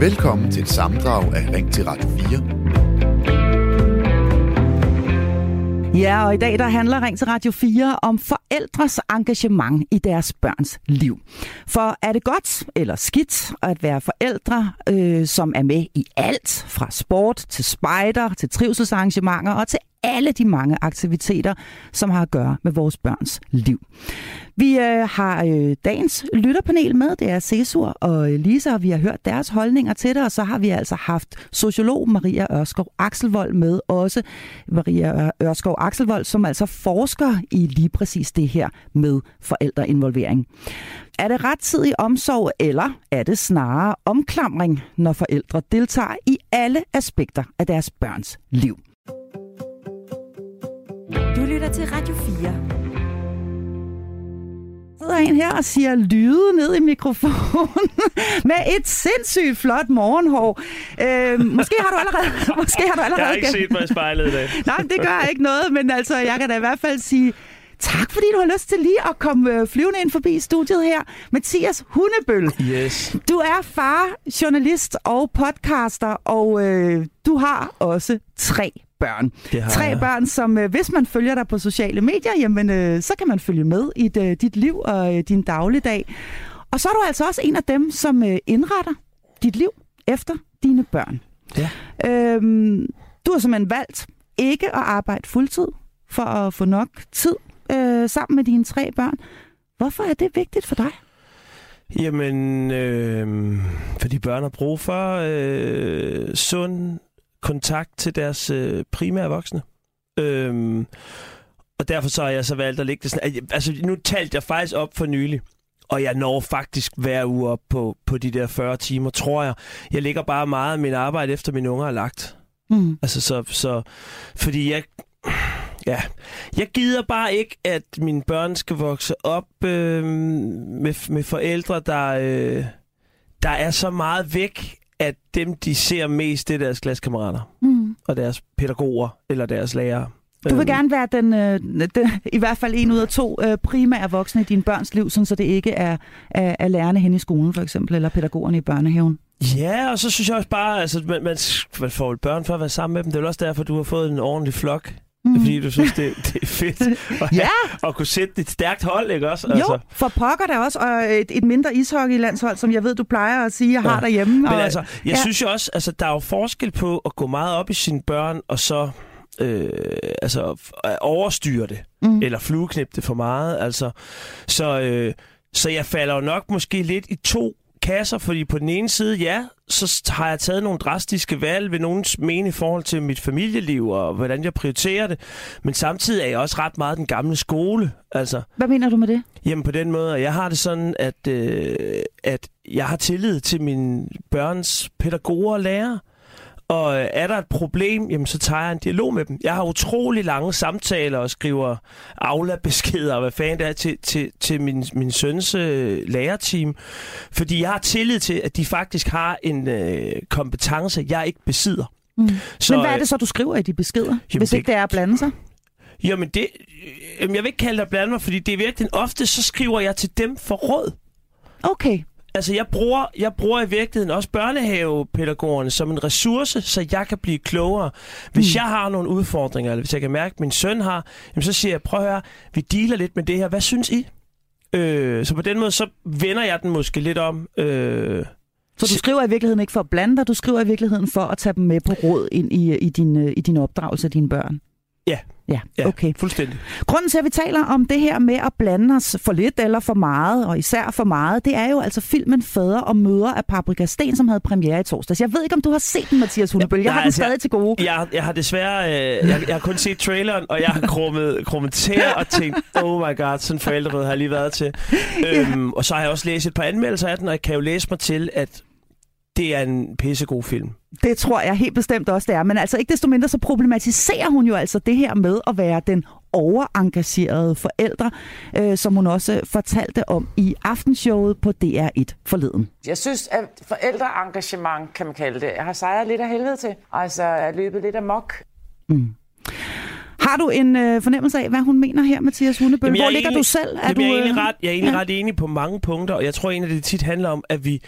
Velkommen til et samdrag af Ring til Radio 4. Ja, og i dag der handler Ring til Radio 4 om forældres engagement i deres børns liv. For er det godt eller skidt at være forældre, øh, som er med i alt, fra sport til spejder, til trivselsarrangementer og til alle de mange aktiviteter, som har at gøre med vores børns liv. Vi øh, har øh, dagens lytterpanel med, det er Cesur og Lisa, og vi har hørt deres holdninger til det, og så har vi altså haft sociolog Maria Ørskov Akselvold med, også Maria Ørskov Akselvold, som altså forsker i lige præcis det her med forældreinvolvering. Er det rettidig omsorg, eller er det snarere omklamring, når forældre deltager i alle aspekter af deres børns liv? Du lytter til Radio 4. sidder en her og siger lyde ned i mikrofonen med et sindssygt flot morgenhår. Øh, måske har du allerede... Måske har du allerede Jeg har ikke set mig i spejlet i dag. Nej, det gør ikke noget, men altså, jeg kan da i hvert fald sige tak, fordi du har lyst til lige at komme øh, flyvende ind forbi studiet her. Mathias Hundebøl. Yes. Du er far, journalist og podcaster, og øh, du har også tre børn. Tre jeg. børn, som øh, hvis man følger dig på sociale medier, jamen, øh, så kan man følge med i øh, dit liv og øh, din dagligdag. Og så er du altså også en af dem, som øh, indretter dit liv efter dine børn. Ja. Øhm, du har simpelthen valgt ikke at arbejde fuldtid for at få nok tid øh, sammen med dine tre børn. Hvorfor er det vigtigt for dig? Jamen, øh, fordi børn har brug for øh, sund kontakt til deres øh, primære voksne. Øh, og derfor så har jeg så valgt at lægge det sådan. Altså, nu talte jeg faktisk op for nylig. Og jeg når faktisk hver uge op på, på de der 40 timer, tror jeg. Jeg ligger bare meget af min arbejde efter mine unger er lagt. Mm. Altså, så, så, fordi jeg, ja, jeg gider bare ikke, at mine børn skal vokse op øh, med, med forældre, der, øh, der er så meget væk, at dem, de ser mest, det er deres klassekammerater Mm. og deres pædagoger eller deres lærere. Du vil Øhm, gerne være den, øh, den, i hvert fald en ud af to øh, primære voksne i dine børns liv, sådan så det ikke er, er, er lærerne hen i skolen for eksempel, eller pædagogerne i børnehaven. Ja, og så synes jeg også bare, altså, man, man, man får vel børn for at være sammen med dem. Det er vel også derfor, du har fået en ordentlig flok. Mm. Fordi du synes, det, det er fedt at, Ja. at kunne sætte et stærkt hold, ikke også? Jo, for pokker der også, og et, et mindre ishockeylandshold, som jeg ved, du plejer at sige, jeg har Ja. derhjemme. Men og, altså, jeg ja. synes jo også, altså, der er jo forskel på at gå meget op i sine børn, og så øh, altså, overstyre det, Mm. mm. eller flueknip det for meget. Altså, så, øh, så jeg falder jo nok måske lidt i to kasser, fordi på den ene side, ja, så har jeg taget nogle drastiske valg ved nogens mene i forhold til mit familieliv, og hvordan jeg prioriterer det. Men samtidig er jeg også ret meget den gamle skole. Altså, Hvad mener du med det? Jamen på den måde, jeg har det sådan, at, øh, at jeg har tillid til mine børns pædagoger og lærere. Og øh, er der et problem, jamen, så tager jeg en dialog med dem. Jeg har utrolig lange samtaler og skriver Aula-beskeder og hvad fanden det er til, til, til min, min søns øh, lærerteam. Fordi jeg har tillid til, at de faktisk har en øh, kompetence, jeg ikke besidder. Mm. Så, Men hvad er øh, det så, du skriver i de beskeder, hvis det- ikke det er at blande sig? Jamen det, øh, jeg vil ikke kalde det at blande mig, fordi det er virkelig ofte, så skriver jeg til dem for råd. Okay. Altså, jeg bruger, jeg bruger i virkeligheden også børnehavepædagogerne som en ressource, så jeg kan blive klogere. Hvis Mm. jeg har nogle udfordringer, eller hvis jeg kan mærke, at min søn har, jamen, så siger jeg, prøv at høre, vi dealer lidt med det her. Hvad synes I? Øh, så på den måde, så vender jeg den måske lidt om. Øh, Så du skriver i virkeligheden ikke for at blande dig, du skriver i virkeligheden for at tage dem med på råd ind i, i, din, øh, i din opdragelse af dine børn? Ja. Ja, ja, okay. fuldstændig. Grunden til, at vi taler om det her med at blande os for lidt eller for meget, og især for meget, det er jo altså filmen Fædre og Møder af Paprika Sten, som havde premiere i torsdags. Jeg ved ikke, om du har set den, Mathias Hundebøl. Jeg har Nej, den altså, stadig til gode. Jeg, jeg har desværre øh, jeg, jeg har kun set traileren, og jeg har krummet, krummet tæer og tænkt, oh my god, sådan forældre har jeg lige været til. Øhm, og så har jeg også læst et par anmeldelser af den, og jeg kan jo læse mig til, at det er en pissegod film. Det tror jeg helt bestemt også, det er. Men altså ikke desto mindre, så problematiserer hun jo altså det her med at være den overengagerede forældre, øh, som hun også fortalte om i aftenshowet på DR1 forleden. Jeg synes, at forældreengagement, kan man kalde det, har sejret lidt af helvede til. Altså er løbet lidt amok. Mm. Har du en øh, fornemmelse af, hvad hun mener her, Mathias Hundebøl? Jamen, Hvor er ligger egentlig- du selv? Er Jamen, du, jeg er egentlig, øh, ret, jeg er egentlig ja. ret enig på mange punkter, og jeg tror egentlig, at det tit handler om, at vi,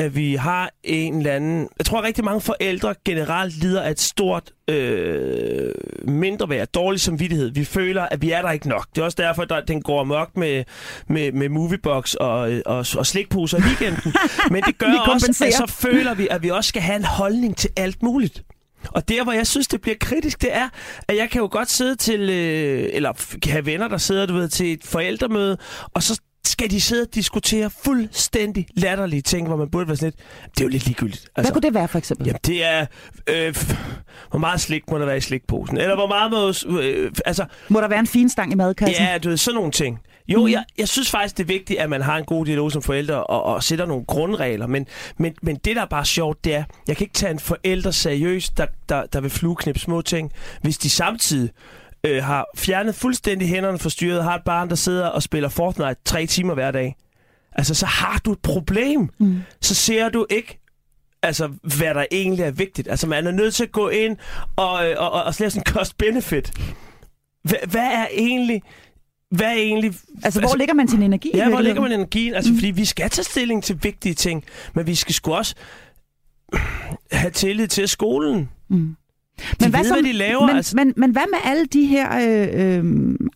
at vi har en eller anden... Jeg tror, at rigtig mange forældre generelt lider af et stort øh, mindre værd, dårlig samvittighed. Vi føler, at vi er der ikke nok. Det er også derfor, at den går amok med, med, med moviebox og, og, og slikposer i weekenden. Men det gør også, at så føler vi, at vi også skal have en holdning til alt muligt. Og der, hvor jeg synes, det bliver kritisk, det er, at jeg kan jo godt sidde til, øh, eller have venner, der sidder du ved, til et forældremøde, og så skal de sidde og diskutere fuldstændig latterlige ting, hvor man burde være sådan lidt, det er jo lidt ligegyldigt. Altså, Hvad kunne det være, for eksempel? Jamen, det er, øh, hvor meget slik må der være i slikposen? Eller hvor meget må, øh, altså, Må der være en fin stang i madkassen? Ja, du ved, sådan nogle ting. Jo, jeg, jeg synes faktisk, det er vigtigt, at man har en god dialog som forældre og, og sætter nogle grundregler. Men, men, men det, der er bare sjovt, det er, jeg kan ikke tage en forælder seriøst, der, der, der vil flueknippe små ting, hvis de samtidig øh, har fjernet fuldstændig hænderne fra styret har et barn, der sidder og spiller Fortnite tre timer hver dag. Altså, så har du et problem. Mm. Så ser du ikke altså, hvad der egentlig er vigtigt. Altså, man er nødt til at gå ind og, øh, og, og, og lave sådan en cost-benefit. Hvad, hvad er egentlig... Hvad er egentlig... Altså, hvor ligger man sin energi? Ja, hvor ligger man energien? Altså, mm. fordi vi skal tage stilling til vigtige ting, men vi skal sgu også have tillid til skolen. Mm. De ved, hvad de laver, Men, altså. men, men hvad med alle de her øh, øh,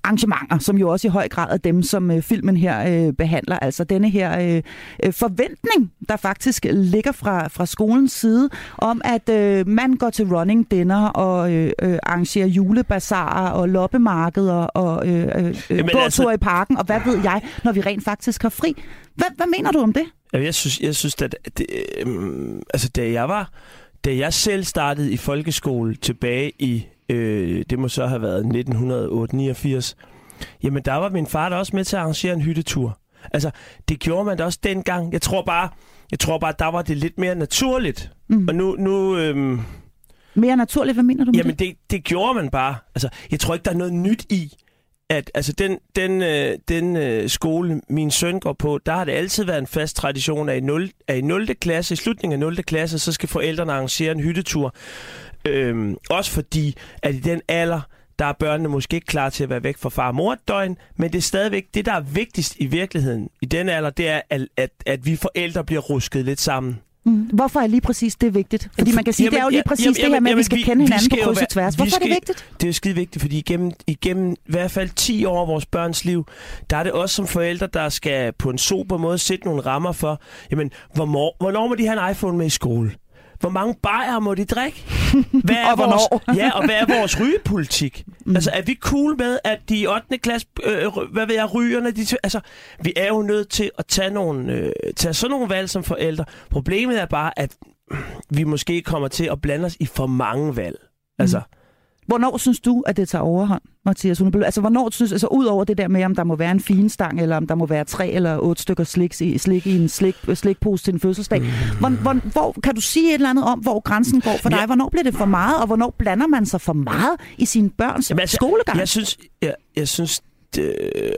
arrangementer, som jo også i høj grad er dem, som øh, filmen her øh, behandler? Altså denne her øh, øh, forventning, der faktisk ligger fra, fra skolens side, om at øh, man går til running dinner og øh, øh, arrangerer julebazarer og loppemarkeder og øh, øh, øh, Jamen, gåture altså- i parken, og hvad ved jeg, når vi rent faktisk har fri. Hvad, hvad mener du om det? Ja, Jeg synes, jeg synes at det, øh, altså, da jeg var, da jeg selv startede i folkeskole tilbage i, øh, det må så have været 1989, jamen der var min far da også med til at arrangere en hyttetur. Altså, det gjorde man da også dengang. Jeg tror bare, jeg tror bare, der var det lidt mere naturligt. Mm. Og nu, nu øh, Mere naturligt, hvad mener du med Jamen, det? det, det gjorde man bare. Altså, jeg tror ikke, der er noget nyt i, at altså, den, den, øh, den øh, skole, min søn går på, der har det altid været en fast tradition, at i 0, at i 0. klasse, i slutningen af 0. klasse, så skal forældrene arrangere en hyttetur. Øhm, også fordi, at i den alder, der er børnene måske ikke klar til at være væk fra far og mor et døgn, men det er stadigvæk, det der er vigtigst i virkeligheden i den alder, det er, at, at, at vi forældre bliver rusket lidt sammen. Mm. Hvorfor er lige præcis det vigtigt? Fordi man kan sige, Jamen, det er jo lige præcis jamen, det her med, at vi skal vi- kende hinanden skal på kryds og tværs. Hvorfor er det skal- vigtigt? Det er jo skide vigtigt, fordi igennem, igennem i hvert fald 10 år af vores børns liv, der er det også som forældre, der skal på en super måde sætte nogle rammer for, jamen, hvornår, hvornår må de have en iPhone med i skole? Hvor mange bajer må de drikke? Hvad er Og hvornår? vores, ja, og hvad er vores rygepolitik? Mm. Altså, er vi cool med, at de i 8. klasse, øh, hvad ved jeg, rygerne, de, altså, vi er jo nødt til at tage, nogle, øh, tage sådan nogle valg som forældre. Problemet er bare, at vi måske kommer til at blande os i for mange valg. Altså, Hvornår synes du, at det tager overhånd, Mathias Hundebøl? Altså, hvornår synes altså ud over det der med, om der må være en finstang, eller om der må være tre eller otte stykker slik i, slik i en slik, slikpose til en fødselsdag. Hvor, hvor, hvor, kan du sige et eller andet om, hvor grænsen går for dig? Ja. Hvornår bliver det for meget, og hvornår blander man sig for meget i sine børns Jamen, altså, skolegang? Jeg synes, jeg, jeg synes det,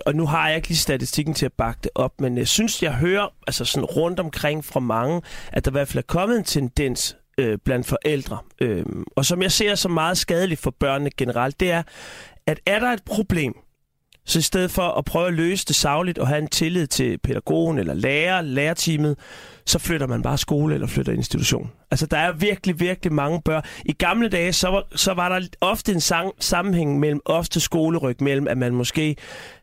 og nu har jeg ikke lige statistikken til at bakke det op, men jeg synes, jeg hører altså sådan rundt omkring fra mange, at der i hvert fald er kommet en tendens øh, blandt forældre, øh, og som jeg ser som meget skadeligt for børnene generelt, det er, at er der et problem, så i stedet for at prøve at løse det savligt og have en tillid til pædagogen eller lærer, lærerteamet, så flytter man bare skole eller flytter institution. Altså, der er virkelig, virkelig mange børn. I gamle dage, så var, så var der ofte en sang, sammenhæng mellem ofte skoleryg, mellem at man måske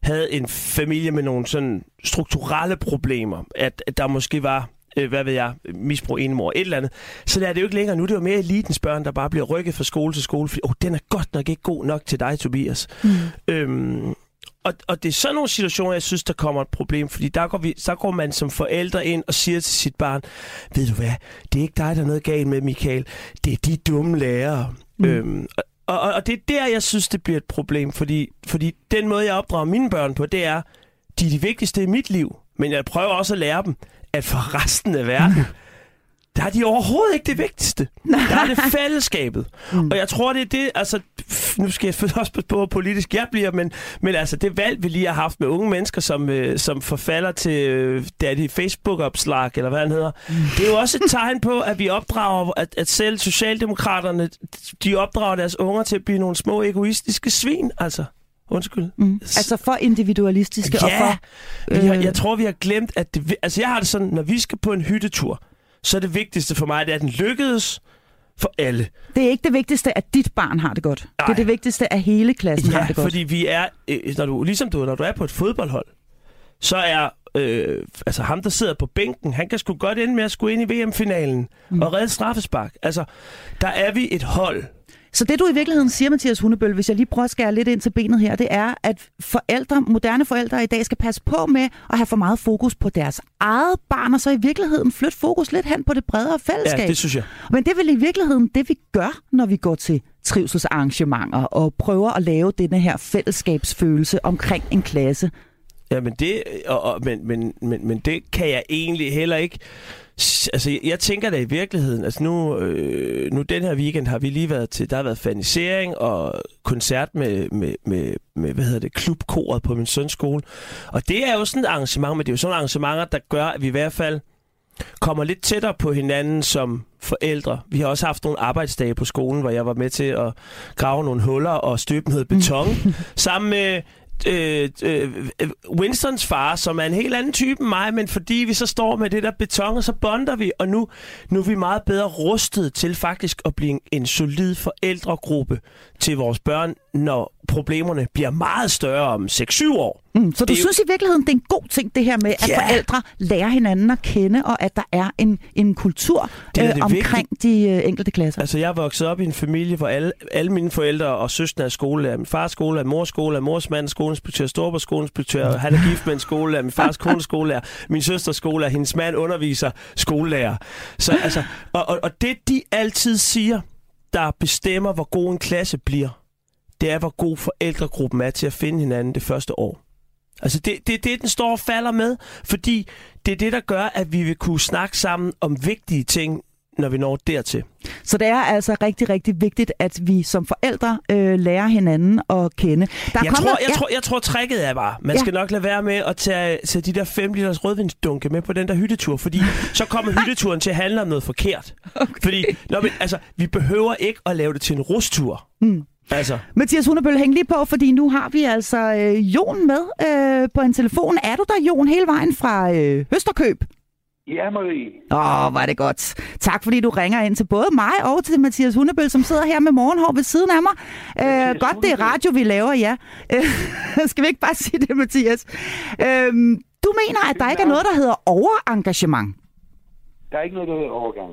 havde en familie med nogle sådan strukturelle problemer. At, at der måske var øh, hvad ved jeg, misbrug enemor, et eller andet. Så der er det jo ikke længere nu. Det er jo mere elitens børn, der bare bliver rykket fra skole til skole, fordi oh, den er godt nok ikke god nok til dig, Tobias. Mm. Øhm, og, og det er sådan nogle situationer, jeg synes, der kommer et problem, fordi der går, vi, så går man som forældre ind og siger til sit barn, ved du hvad, det er ikke dig, der er noget galt med, Michael. Det er de dumme lærere. Mm. Øhm, og, og, og det er der, jeg synes, det bliver et problem, fordi, fordi den måde, jeg opdrager mine børn på, det er, de er de vigtigste i mit liv, men jeg prøver også at lære dem, at for resten af verden, der er de overhovedet ikke det vigtigste. Der er det fællesskabet. Mm. Og jeg tror, det er det, altså, nu skal jeg selvfølgelig også passe på, hvor politisk jeg bliver, men, men altså det valg, vi lige har haft med unge mennesker, som, øh, som forfalder til øh, daddy Facebook-opslag, eller hvad han hedder, mm. det er jo også et tegn på, at vi opdrager, at, at selv Socialdemokraterne, de opdrager deres unger til at blive nogle små egoistiske svin, altså. Undskyld. Mm. Altså for individualistiske ja, og for... Øh... Har, jeg tror, vi har glemt, at det... Altså jeg har det sådan, når vi skal på en hyttetur, så er det vigtigste for mig, det er, at den lykkedes for alle. Det er ikke det vigtigste, at dit barn har det godt. Nej. Det er det vigtigste, at hele klassen ja, har det godt. fordi vi er... øh, Når du, ligesom du, når du er på et fodboldhold, så er øh, altså ham, der sidder på bænken, han kan sgu godt ende med at skulle ind i VM-finalen mm. og redde straffespark. Altså, der er vi et hold. Så det du i virkeligheden siger, Mathias Hundebøl, hvis jeg lige prøver at skære lidt ind til benet her, det er, at forældre, moderne forældre i dag skal passe på med at have for meget fokus på deres eget barn, og så i virkeligheden flytte fokus lidt hen på det bredere fællesskab. Ja, det synes jeg. Men det er vel i virkeligheden det, vi gør, når vi går til trivselsarrangementer og prøver at lave denne her fællesskabsfølelse omkring en klasse. Ja, men det, og, og, men, men, men, men det kan jeg egentlig heller ikke Altså, jeg, tænker da i virkeligheden, altså nu, øh, nu den her weekend har vi lige været til, der har været fanisering og koncert med, med, med, med hvad hedder det, klubkoret på min søns skole. Og det er jo sådan et arrangement, men det er jo sådan arrangementer, der gør, at vi i hvert fald kommer lidt tættere på hinanden som forældre. Vi har også haft nogle arbejdsdage på skolen, hvor jeg var med til at grave nogle huller og støbe noget beton, sammen med Øh, øh, øh, Winstons far, som er en helt anden type end mig, men fordi vi så står med det der beton, og så bonder vi, og nu, nu er vi meget bedre rustet til faktisk at blive en, en solid forældregruppe til vores børn, når problemerne bliver meget større om 6-7 år. Mm, så du det synes i virkeligheden, det er en god ting, det her med, at ja. forældre lærer hinanden at kende, og at der er en, en kultur det øh, det omkring vigtigt. de øh, enkelte klasser? Altså, jeg er vokset op i en familie, hvor alle, alle mine forældre og søstre er skolelærer. Min fars skole er mors skole, er mors mand skoleinspektør, storebrors skoleinspektør, han er gift med en skolelærer, min fars kone skolelærer, min søsters skolelærer, hendes mand underviser skolelærer. Så, altså, og, og, og det, de altid siger, der bestemmer, hvor god en klasse bliver, det er, hvor god forældregruppen er til at finde hinanden det første år. Altså det er det, det, den står og falder med, fordi det er det, der gør, at vi vil kunne snakke sammen om vigtige ting, når vi når dertil. Så det er altså rigtig, rigtig vigtigt, at vi som forældre øh, lærer hinanden at kende. Der jeg, kommer, tror, jeg, ja. tror, jeg tror, tricket er bare, man ja. skal nok lade være med at tage, tage de der 5 liters rødvinsdunke med på den der hyttetur, fordi så kommer hytteturen til at handle om noget forkert. Okay. Fordi når vi, altså, vi behøver ikke at lave det til en rustur. Mm. Altså. Mathias Hundebøl, hæng lige på, fordi nu har vi altså øh, Jon med øh, på en telefon. Er du der, Jon, hele vejen fra øh, Høsterkøb? Ja, Marie. Åh, oh, var det godt. Tak, fordi du ringer ind til både mig og til Mathias Hundebøl, som sidder her med morgenhår ved siden af mig. Øh, godt, det er radio, vi laver, ja. Øh, skal vi ikke bare sige det, Mathias? Øh, du mener, at der ikke er noget, der hedder overengagement? Der er ikke noget, der hedder overgang.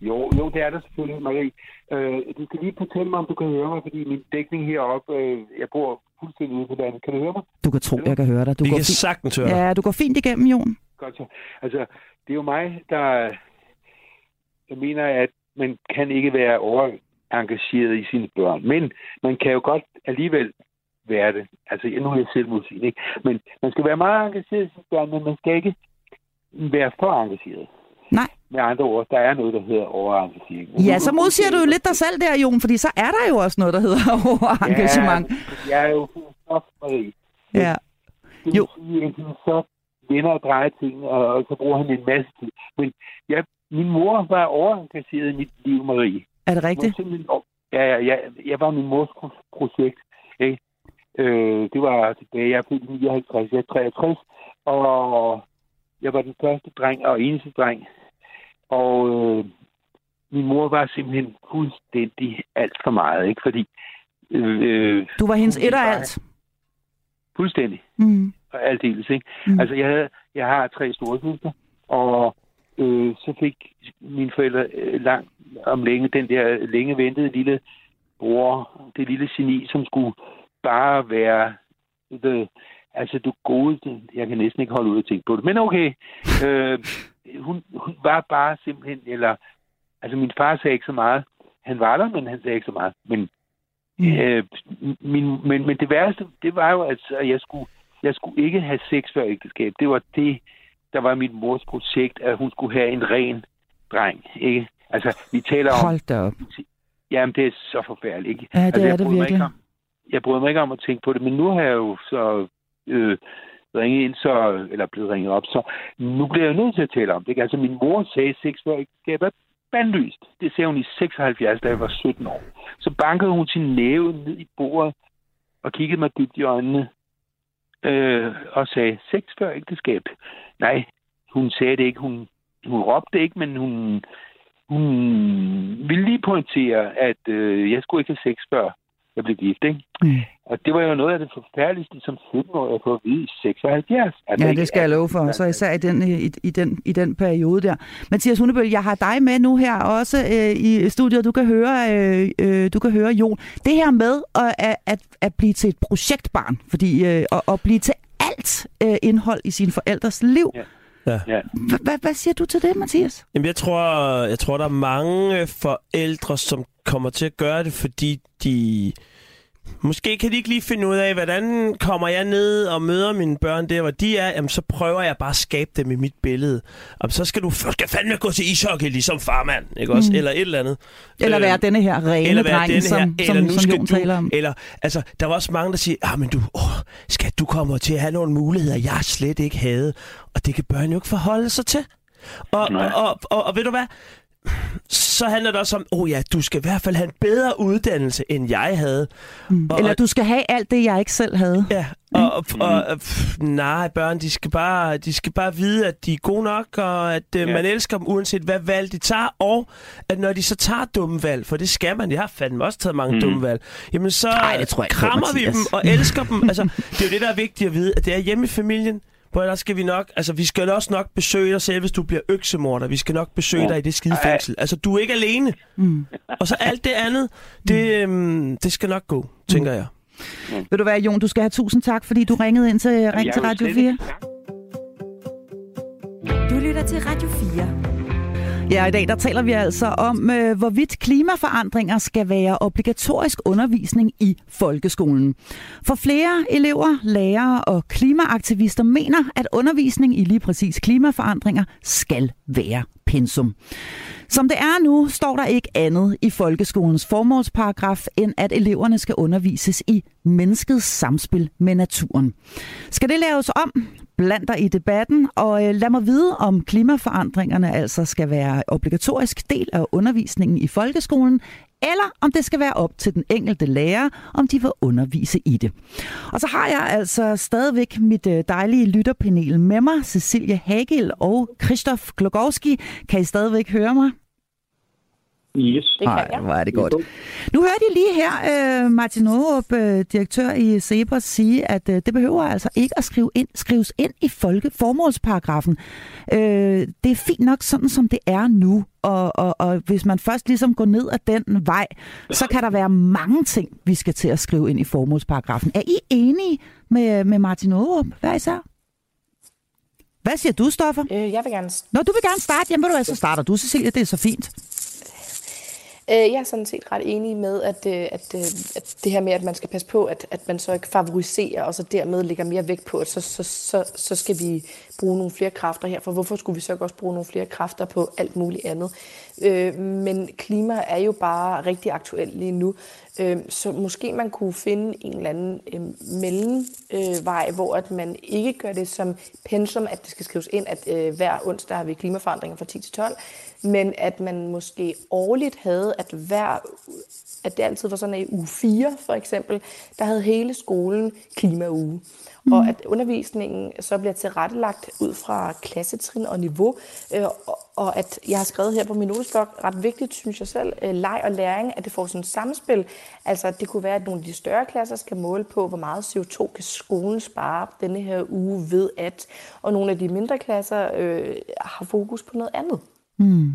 Jo, jo, det er der selvfølgelig, Marie. Øh, du skal lige fortælle mig, om du kan høre mig, fordi min dækning heroppe, øh, jeg bor fuldstændig ude på landet. Kan du høre mig? Du kan tro, jeg kan høre dig. Du Vi går kan sagtens høre Ja, du går fint igennem, Jon. Godt så. Altså, det er jo mig, der jeg mener, at man kan ikke være overengageret i sine børn. Men man kan jo godt alligevel være det. Altså, nu er jeg selv musik, ikke? Men man skal være meget engageret i sine børn, men man skal ikke være for engageret. Nej. Med andre ord, der er noget, der hedder overengagering. Ja, så modsiger du jo lidt dig selv der, Jon, fordi så er der jo også noget, der hedder overengagement. Ja, jeg er jo stof, Marie. Ja. jo. Sige, så vender og drejer ting, og, og så bruger han en masse tid. Men ja, min mor var overengageret i mit liv, Marie. Er det rigtigt? Ja, ja, ja, jeg var min mors projekt. Ikke? Øh, det var tilbage, jeg er født i 59, jeg er 63, og jeg var den første dreng og eneste dreng. Og øh, min mor var simpelthen fuldstændig alt for meget, ikke? Fordi... Øh, du var hendes et og alt? Fuldstændig. Mm. Og aldeles, ikke? Mm. Altså, jeg, havde, jeg har tre store søstre, og øh, så fik mine forældre øh, langt om længe den der længe ventede lille bror, det lille geni, som skulle bare være the, Altså, du gode, jeg kan næsten ikke holde ud og tænke på det, men okay. Øh, hun, hun var bare simpelthen, eller, altså min far sagde ikke så meget. Han var der, men han sagde ikke så meget. Men, mm. øh, min, men, men det værste, det var jo, altså, at jeg skulle, jeg skulle ikke have sex før ægteskab. Det var det, der var mit mors projekt, at hun skulle have en ren dreng, ikke? Altså, vi taler om... Hold da op. Jamen, det er så forfærdeligt. Ikke? Ja, det altså, er det virkelig. om, jeg bryder mig ikke om at tænke på det, men nu har jeg jo så øh, ringet ind, så, eller blevet ringet op, så nu bliver jeg nødt til at tale om det. Ikke? Altså, min mor sagde sex før ægteskab er bandlyst. Det sagde hun i 76, da jeg var 17 år. Så bankede hun sin næve ned i bordet og kiggede mig dybt i øjnene øh, og sagde, sex før ægteskab. Nej, hun sagde det ikke. Hun, hun råbte ikke, men hun, hun ville lige pointere, at øh, jeg skulle ikke have sex før jeg blev gift. Ikke? Mm. Og det var jo noget af det forfærdeligste som 17-årig at få at vide i 76. Altså, Ja, det skal jeg love for. Så især i den, i, i, den, i den periode der. Mathias Hundebøl, jeg har dig med nu her også øh, i studiet. Du kan høre, øh, øh, du kan høre Jon. Det her med at, at, at, blive til et projektbarn, fordi øh, at, at blive til alt øh, indhold i sine forældres liv. Ja. Ja. Ja. Hvad siger du til det, Mathias? Jamen, jeg tror, jeg tror, der er mange forældre, som kommer til at gøre det, fordi de... Måske kan de ikke lige finde ud af, hvordan kommer jeg ned og møder mine børn der, hvor de er. Jamen, så prøver jeg bare at skabe dem i mit billede. Jamen, så skal du skal fandme gå til ishockey, ligesom farmand, ikke også? Mm. Eller et eller andet. Eller Øh, være denne her rene eller være dreng, denne som, her, som, eller nu som skal Jon du, taler om. Eller, altså, der var også mange, der siger, ah, men du, åh, skal du kommer til at have nogle muligheder, jeg slet ikke havde. Og det kan børn jo ikke forholde sig til. Og, og, og, og, og ved du hvad? Så handler det også om, oh ja, du skal i hvert fald have en bedre uddannelse, end jeg havde. Mm. Og- Eller du skal have alt det, jeg ikke selv havde. Ja, og, og, og, og pff, nej, børn, de skal, bare, de skal bare vide, at de er gode nok, og at øh, Ja. man elsker dem, uanset hvad valg de tager, og at når de så tager dumme valg, for det skal man, jeg har fandme også taget mange mm. dumme valg, jamen så Ej, det tror jeg ikke krammer vi Mathias. dem og elsker dem. Altså, det er jo det, der er vigtigt at vide, at det er hjemme i familien, hvor der skal vi nok, altså vi skal også nok besøge dig selv, hvis du bliver øksemorder. Vi skal nok besøge Ja. dig i det skide fængsel. Altså, du er ikke alene. Mm. Og så alt det andet, det, øhm, det skal nok gå, tænker jeg. Vil du være, Jon, du skal have tusind tak, fordi du ringede ind til Ring jeg til Radio slet 4. ikke- Du lytter til Radio 4. Ja, i dag der taler vi altså om, øh, hvorvidt klimaforandringer skal være obligatorisk undervisning i folkeskolen. For flere elever, lærere og klimaaktivister mener, at undervisning i lige præcis klimaforandringer skal være pensum. Som det er nu, står der ikke andet i folkeskolens formålsparagraf, end at eleverne skal undervises i menneskets samspil med naturen. Skal det laves om? Bland dig i debatten, og øh, lad mig vide, om klimaforandringerne altså skal være obligatorisk del af undervisningen i folkeskolen, eller om det skal være op til den enkelte lærer, om de vil undervise i det. Og så har jeg altså stadigvæk mit øh, dejlige lytterpanel med mig, Cecilie Hagel og Christoph Glogowski. Kan I stadigvæk høre mig? Yes. Det Ej, hvor er det godt. Nu hørte I lige her øh, Martin Aarup, øh, direktør i Cepos, sige, at øh, det behøver altså ikke at skrive ind, skrives ind i folke formålsparagrafen. Øh, det er fint nok sådan, som det er nu, og, og, og hvis man først ligesom går ned ad den vej, så kan der være mange ting, vi skal til at skrive ind i formålsparagrafen. Er I enige med, med Martin Aarup? Hvad især? Hvad siger du, Stoffer? Øh, jeg vil gerne... Nå, du vil gerne starte. Jamen, ved du hvad, så starter du, Cecilia. Det er så fint. Øh, Jeg er sådan set ret enig med, at, øh, at, øh, at det her med, at man skal passe på, at, at man så ikke favoriserer, og så dermed lægger mere vægt på, at så, så, så, så skal vi bruge nogle flere kræfter her, for hvorfor skulle vi så ikke også bruge nogle flere kræfter på alt muligt andet? Øh, men klima er jo bare rigtig aktuelt lige nu, så måske man kunne finde en eller anden øh, mellemvej, hvor at man ikke gør det som pensum, at det skal skrives ind, at øh, hver onsdag har vi klimaforandringer fra 10 til 12, men at man måske årligt havde, at hver at det altid var sådan, at i uge 4 for eksempel, der havde hele skolen klimauge. Mm. Og at undervisningen så bliver tilrettelagt ud fra klassetrin og niveau. Øh, og, og at jeg har skrevet her på min notesblok, ret vigtigt synes jeg selv, øh, leg og læring, at det får sådan et samspil. Altså det kunne være, at nogle af de større klasser skal måle på, hvor meget CO2 kan skolen spare denne her uge ved at, og nogle af de mindre klasser øh, har fokus på noget andet. Mm.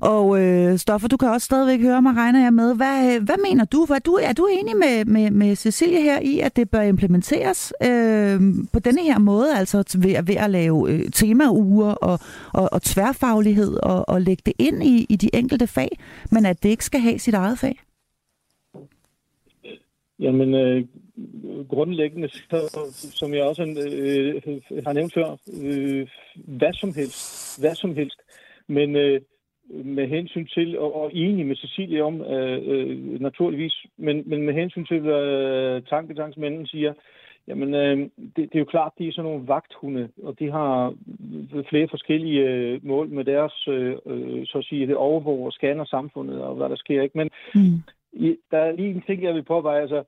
Og øh, Stoffer, du kan også stadigvæk høre mig, regner jeg med. Hvad, hvad mener du? Hvad, du? Er du enig med, med, med Cecilie her i, at det bør implementeres øh, på denne her måde, altså ved, ved at lave øh, temauger og, og, og tværfaglighed og, og lægge det ind i, i de enkelte fag, men at det ikke skal have sit eget fag? Jamen, øh, grundlæggende, så, som jeg også øh, har nævnt før, øh, hvad som helst, hvad som helst. Men øh, med hensyn til, og, og enig med Cecilie om, øh, øh, naturligvis, men, men med hensyn til, hvad øh, tanketangsmænden siger, jamen, øh, det, det er jo klart, de er sådan nogle vagthunde, og de har flere forskellige øh, mål med deres, øh, øh, så at sige, det overvåger scanner samfundet, og hvad der sker, ikke? Men mm. i, der er lige en ting, jeg vil påveje, altså,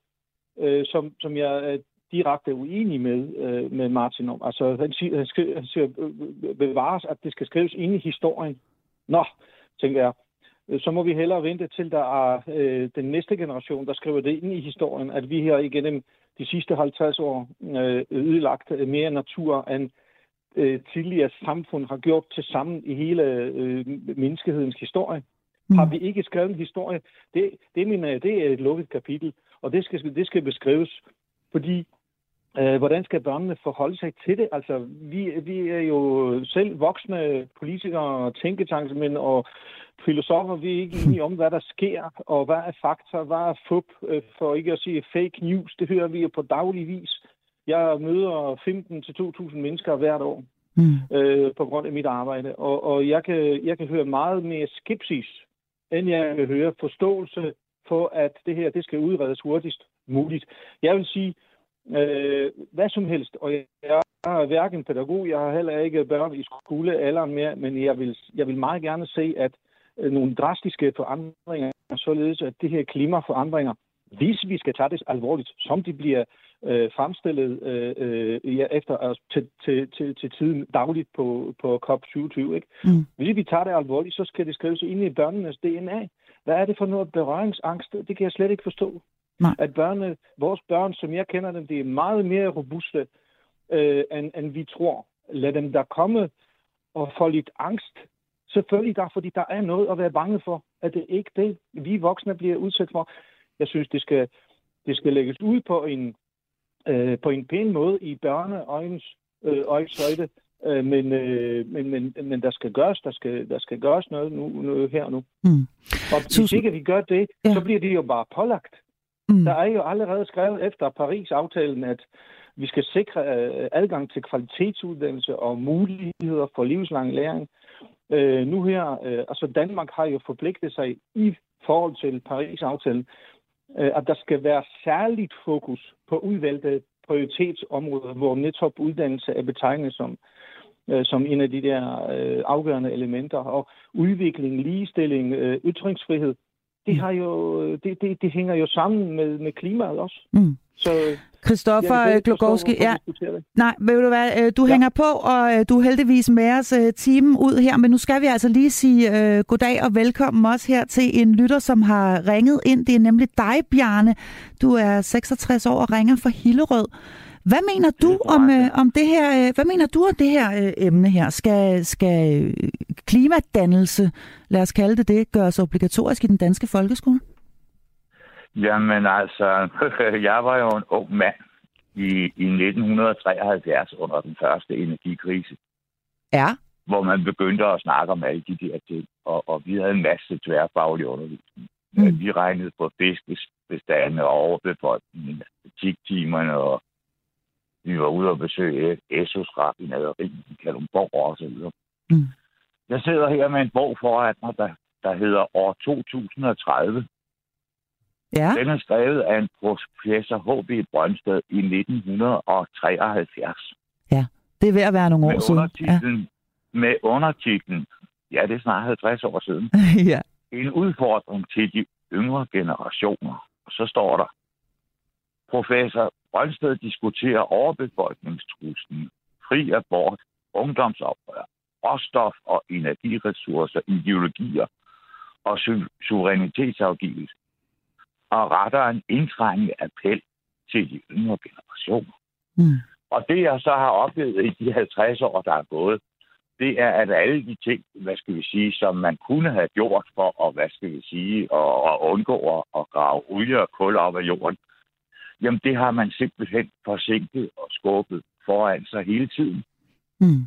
øh, som, som jeg er direkte uenig med, øh, med Martin om. Altså, han siger, han, skriver, han siger øh, bevares, at det skal skrives ind i historien. Nå, tænker jeg. Øh, så må vi hellere vente til, der er øh, den næste generation, der skriver det ind i historien, at vi her igennem de sidste 50 år øh, ødelagt mere natur, end øh, tidligere samfund har gjort til sammen i hele øh, menneskehedens historie. Mm. Har vi ikke skrevet en historie? Det, det, mener det er et lukket kapitel, og det skal, det skal beskrives, fordi Øh, hvordan skal børnene forholde sig til det? Altså, vi, vi er jo selv voksne politikere, tænketanksmænd og filosofer. Vi er ikke enige om, hvad der sker, og hvad er fakta, hvad er fup, øh, for ikke at sige fake news. Det hører vi jo på daglig vis. Jeg møder 15-2.000 mennesker hvert år mm. øh, på grund af mit arbejde, og, og jeg, kan, jeg kan høre meget mere skepsis, end jeg vil høre forståelse for, at det her det skal udredes hurtigst muligt. Jeg vil sige, øh, hvad som helst. Og jeg er hverken pædagog, jeg har heller ikke børn i skolealderen mere, men jeg vil, jeg vil meget gerne se, at øh, nogle drastiske forandringer, således at det her klimaforandringer, hvis vi skal tage det alvorligt, som de bliver øh, fremstillet øh, øh, ja, efter altså, til, til, til, til tiden dagligt på, på COP27. Ikke? Mm. Hvis vi tager det alvorligt, så skal det skrives ind i børnenes DNA. Hvad er det for noget berøringsangst? Det kan jeg slet ikke forstå. Nej. At børnene, vores børn, som jeg kender dem, det er meget mere robuste, øh, end, end vi tror. Lad dem der komme og få lidt angst. Selvfølgelig der, fordi der er noget at være bange for, at det ikke det, vi voksne bliver udsat for. Jeg synes, det skal, det skal lægges ud på en, øh, på en pæn måde i børneøjens øh, øjenshøjde. Øh, men, øh, men, men, men der skal gøres, der skal, der skal gøres noget nu, nu her og nu. Mm. Og hvis ikke vi gør det, ja. så bliver det jo bare pålagt. Mm. Der er jo allerede skrevet efter Paris-aftalen, at vi skal sikre øh, adgang til kvalitetsuddannelse og muligheder for livslang læring. Øh, nu her, øh, altså Danmark har jo forpligtet sig i forhold til Paris-aftalen, øh, at der skal være særligt fokus på udvalgte prioritetsområder, hvor netop uddannelse er betegnet som, øh, som en af de der øh, afgørende elementer. Og udvikling, ligestilling, øh, ytringsfrihed, det, har jo, det, det, det hænger jo sammen med, med klimaet også. Mm. Så Christoffer Glogowski, ja. Nej, ved du hvad, øh, du ja. hænger på, og øh, du er heldigvis med os timen ud her, men nu skal vi altså lige sige uh, goddag og velkommen også her til en lytter, som har ringet ind. Det er nemlig dig, Bjarne. Du er 66 år og ringer fra Hillerød. Hvad mener du om, øh, om det her? Øh, hvad mener du om det her øh, emne her? Skal, skal klimadannelse, lad os kalde det det, gøres obligatorisk i den danske folkeskole? Jamen altså, jeg var jo en ung mand i, i 1973 under den første energikrise. Ja. Hvor man begyndte at snakke om alle de der ting, og, og vi havde en masse tværfaglig undervisning. Mm. Vi regnede på fiskebestandene og overbefolkningen, tiktimerne og vi var ude og besøge Esos raffinaderi i Kalundborg og så videre. Mm. Jeg sidder her med en bog foran mig, der, der hedder År 2030. Ja. Den er skrevet af en professor H.B. Brøndsted i 1973. Ja, det er ved at være nogle år med siden. Ja. Med undertitlen, ja, det er snart 50 år siden, ja. en udfordring til de yngre generationer. Og så står der, professor Brøndsted diskuterer overbefolkningstruslen, fri abort, ungdomsoprør, råstof- og energiressourcer, ideologier og su- suverænitetsafgivelse, og retter en indtrængende appel til de yngre generationer. Mm. Og det, jeg så har oplevet i de 50 år, der er gået, det er, at alle de ting, hvad skal vi sige, som man kunne have gjort for at, hvad skal vi sige, at, at undgå at grave olie og kul op af jorden, jamen det har man simpelthen forsinket og skubbet foran sig hele tiden. Mm.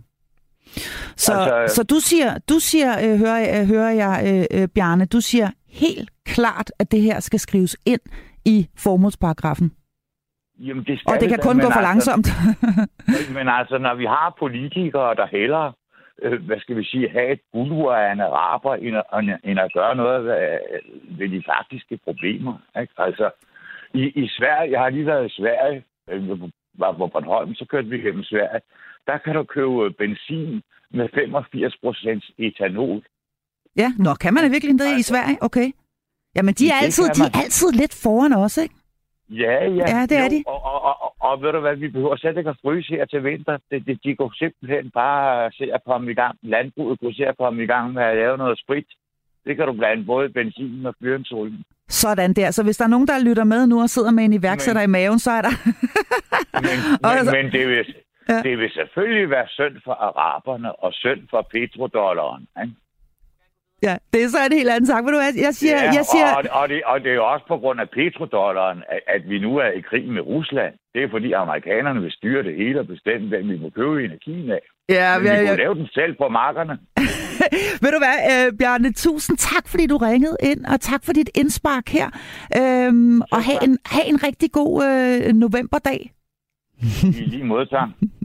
Så, altså, så du siger, du siger øh, hører, øh, hører jeg, øh, øh, Bjarne, du siger helt klart, at det her skal skrives ind i formålsparagrafen. Jamen, det skal og det kan kun gå for altså, langsomt. men altså, når vi har politikere, der hælder øh, hvad skal vi sige, have et bulver af en araber, end at, end at gøre noget ved, ved de faktiske problemer. Ikke? Altså, i, i Sverige, jeg har lige været i Sverige, øh, var på Bornholm, så kørte vi gennem Sverige. Der kan du købe benzin med 85 procent etanol. Ja, nå, kan man virkelig det i Sverige? Okay. Jamen, de er, altid, de er altid lidt foran os, ikke? Ja, ja. Ja, det jo, er de. Og, og, og, og, og ved du hvad, vi behøver slet ikke at fryse her til vinter. Det, det, de går simpelthen bare se at komme i gang. Landbruget kunne se at komme i gang med at lave noget sprit. Det kan du blande både benzin og fyringsolie. Sådan der. Så hvis der er nogen, der lytter med nu og sidder med en iværksætter men, i maven, så er der... men, men, men det, vil, ja. det vil selvfølgelig være synd for araberne og synd for petrodollaren. Ikke? Ja, det er så en helt anden sak. Men du, jeg, jeg siger... Ja, jeg siger... Og, og, det, og det er jo også på grund af petrodollaren, at, at vi nu er i krig med Rusland. Det er fordi amerikanerne vil styre det hele og bestemme, hvem vi må købe energien af. Ja, Men vi ja, ja. lave den selv på markerne. Ved du hvad, øh, Bjarne, tusind tak, fordi du ringede ind, og tak for dit indspark her. Øhm, og have en, have en rigtig god øh, novemberdag. I lige måde, tak.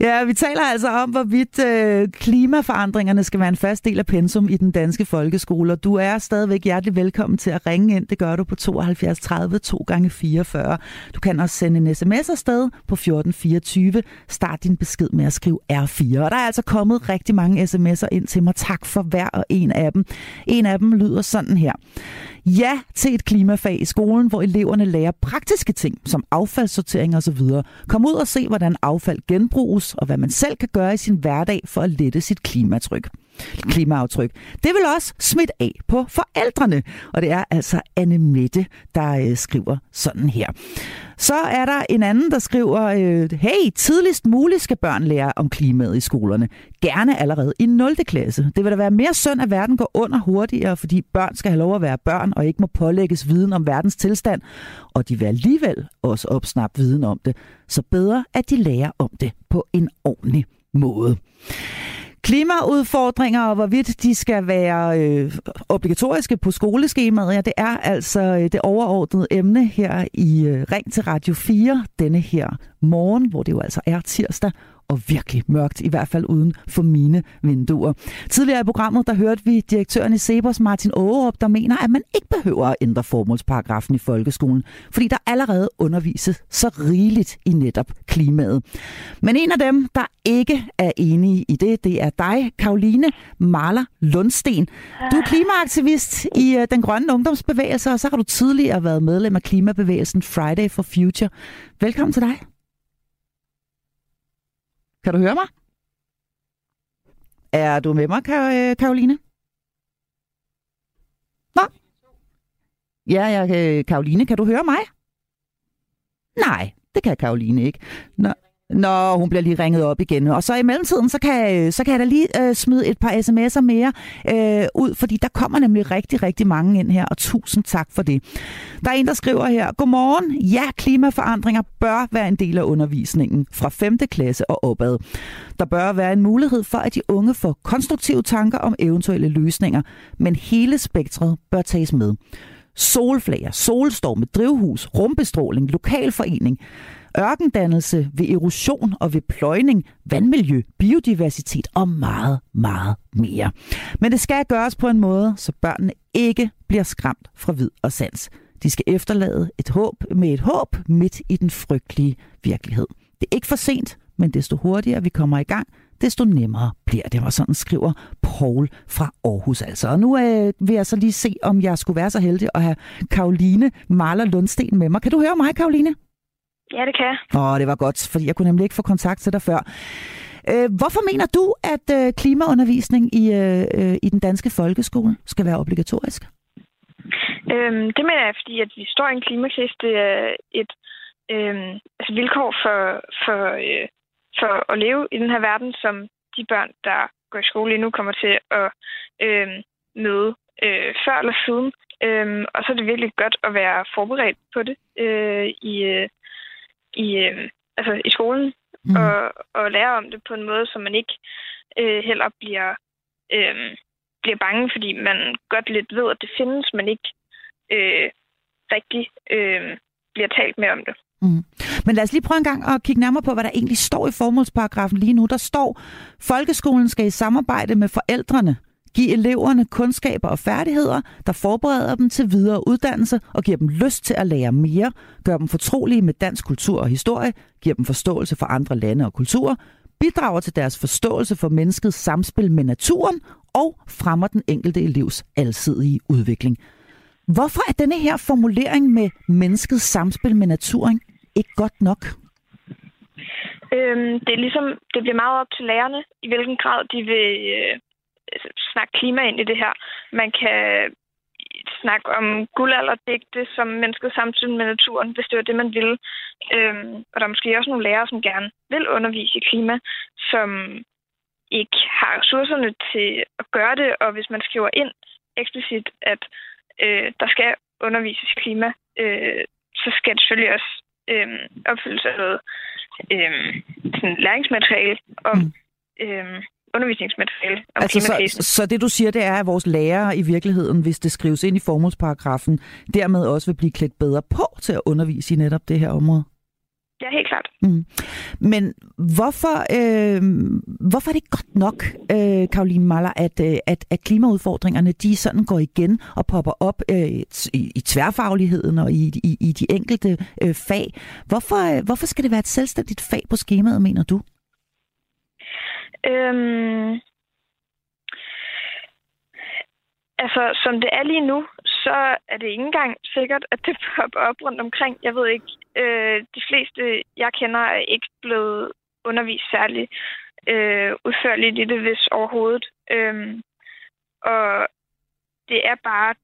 Ja, vi taler altså om, hvorvidt øh, klimaforandringerne skal være en fast del af pensum i den danske folkeskole. Og du er stadigvæk hjertelig velkommen til at ringe ind. Det gør du på 72 30 2 gange 44. Du kan også sende en sms afsted på 1424. Start din besked med at skrive R4. Og der er altså kommet rigtig mange sms'er ind til mig. Tak for hver og en af dem. En af dem lyder sådan her. Ja til et klimafag i skolen, hvor eleverne lærer praktiske ting, som affaldssortering osv. Kom ud og se, hvordan affald genbruges, og hvad man selv kan gøre i sin hverdag for at lette sit klimatryk klimaaftryk. Det vil også smitte af på forældrene. Og det er altså Anne Mette, der øh, skriver sådan her. Så er der en anden, der skriver, øh, hey, tidligst muligt skal børn lære om klimaet i skolerne. Gerne allerede i 0. klasse. Det vil da være mere synd, at verden går under hurtigere, fordi børn skal have lov at være børn og ikke må pålægges viden om verdens tilstand. Og de vil alligevel også opsnappe viden om det. Så bedre, at de lærer om det på en ordentlig måde. Klimaudfordringer og hvorvidt de skal være øh, obligatoriske på skoleskemaet, ja, det er altså øh, det overordnede emne her i øh, Ring til Radio 4 denne her morgen, hvor det jo altså er tirsdag og virkelig mørkt, i hvert fald uden for mine vinduer. Tidligere i programmet, der hørte vi direktøren i Sebers, Martin Aarup, der mener, at man ikke behøver at ændre formålsparagrafen i folkeskolen, fordi der allerede undervises så rigeligt i netop klimaet. Men en af dem, der ikke er enige i det, det er dig, Karoline Marler Lundsten. Du er klimaaktivist i øh, den grønne ungdomsbevægelse, og så har du tidligere været medlem af klimabevægelsen Friday for Future. Velkommen til dig. Kan du høre mig? Er du med mig, øh, Karoline? Nå? Ja, jeg, øh, Karoline, kan du høre mig? Nej, det kan Karoline ikke. Nå, Nå, hun bliver lige ringet op igen. Og så i mellemtiden, så kan, så kan jeg da lige øh, smide et par sms'er mere øh, ud, fordi der kommer nemlig rigtig, rigtig mange ind her, og tusind tak for det. Der er en, der skriver her, Godmorgen, ja, klimaforandringer bør være en del af undervisningen fra 5. klasse og opad. Der bør være en mulighed for, at de unge får konstruktive tanker om eventuelle løsninger, men hele spektret bør tages med. Solflager, solstorme, drivhus, rumbestråling, lokalforening, ørkendannelse ved erosion og ved pløjning, vandmiljø, biodiversitet og meget, meget mere. Men det skal gøres på en måde, så børnene ikke bliver skræmt fra vid og sans. De skal efterlade et håb med et håb midt i den frygtelige virkelighed. Det er ikke for sent, men desto hurtigere vi kommer i gang, desto nemmere bliver det. Og sådan skriver Paul fra Aarhus altså. Og nu øh, vil jeg så lige se, om jeg skulle være så heldig at have Karoline Marler Lundsten med mig. Kan du høre mig, Karoline? Ja, det kan jeg. Åh, det var godt, fordi jeg kunne nemlig ikke få kontakt til dig før. Øh, hvorfor mener du, at øh, klimaundervisning i, øh, øh, i den danske folkeskole skal være obligatorisk? Øhm, det mener jeg, fordi at vi står i en klimakrise. Det er et øh, altså vilkår for, for, øh, for at leve i den her verden, som de børn, der går i skole lige nu, kommer til at øh, møde øh, før eller siden. Øhm, og så er det virkelig godt at være forberedt på det øh, i, øh, i, øh, altså i skolen mm. og, og lære om det på en måde, så man ikke øh, heller bliver, øh, bliver bange, fordi man godt lidt ved, at det findes, men ikke øh, rigtig øh, bliver talt med om det. Mm. Men lad os lige prøve en gang at kigge nærmere på, hvad der egentlig står i formålsparagrafen lige nu. Der står, folkeskolen skal i samarbejde med forældrene Giv eleverne kundskaber og færdigheder, der forbereder dem til videre uddannelse og giver dem lyst til at lære mere, gør dem fortrolige med dansk kultur og historie, giver dem forståelse for andre lande og kulturer, bidrager til deres forståelse for menneskets samspil med naturen og fremmer den enkelte elevs alsidige udvikling. Hvorfor er denne her formulering med menneskets samspil med naturen ikke godt nok? Øhm, det er ligesom, det bliver meget op til lærerne, i hvilken grad de vil øh, snakke klima ind i det her. Man kan snakke om guldalderdigte som mennesket samtidig med naturen, hvis det var det, man ville. Øhm, og der er måske også nogle lærere, som gerne vil undervise i klima, som ikke har ressourcerne til at gøre det, og hvis man skriver ind eksplicit, at øh, der skal undervises i klima, øh, så skal det selvfølgelig også øh, opfyldes af noget øh, sådan læringsmateriale om mm. øh, undervisningsmateriale om altså, så, så det du siger, det er, at vores lærere i virkeligheden, hvis det skrives ind i formålsparagrafen, dermed også vil blive klædt bedre på til at undervise i netop det her område? Ja, helt klart. Mm. Men hvorfor, øh, hvorfor er det godt nok, øh, Karoline Maller, at, øh, at, at klimaudfordringerne de sådan går igen og popper op øh, i, i tværfagligheden og i, i, i de enkelte øh, fag? Hvorfor, øh, hvorfor skal det være et selvstændigt fag på skemaet, mener du? Øhm, altså, som det er lige nu, så er det ikke engang sikkert, at det popper op rundt omkring. Jeg ved ikke, øh, de fleste, jeg kender, er ikke blevet undervist særlig øh, udførligt i det, hvis overhovedet. Øhm, og det er bare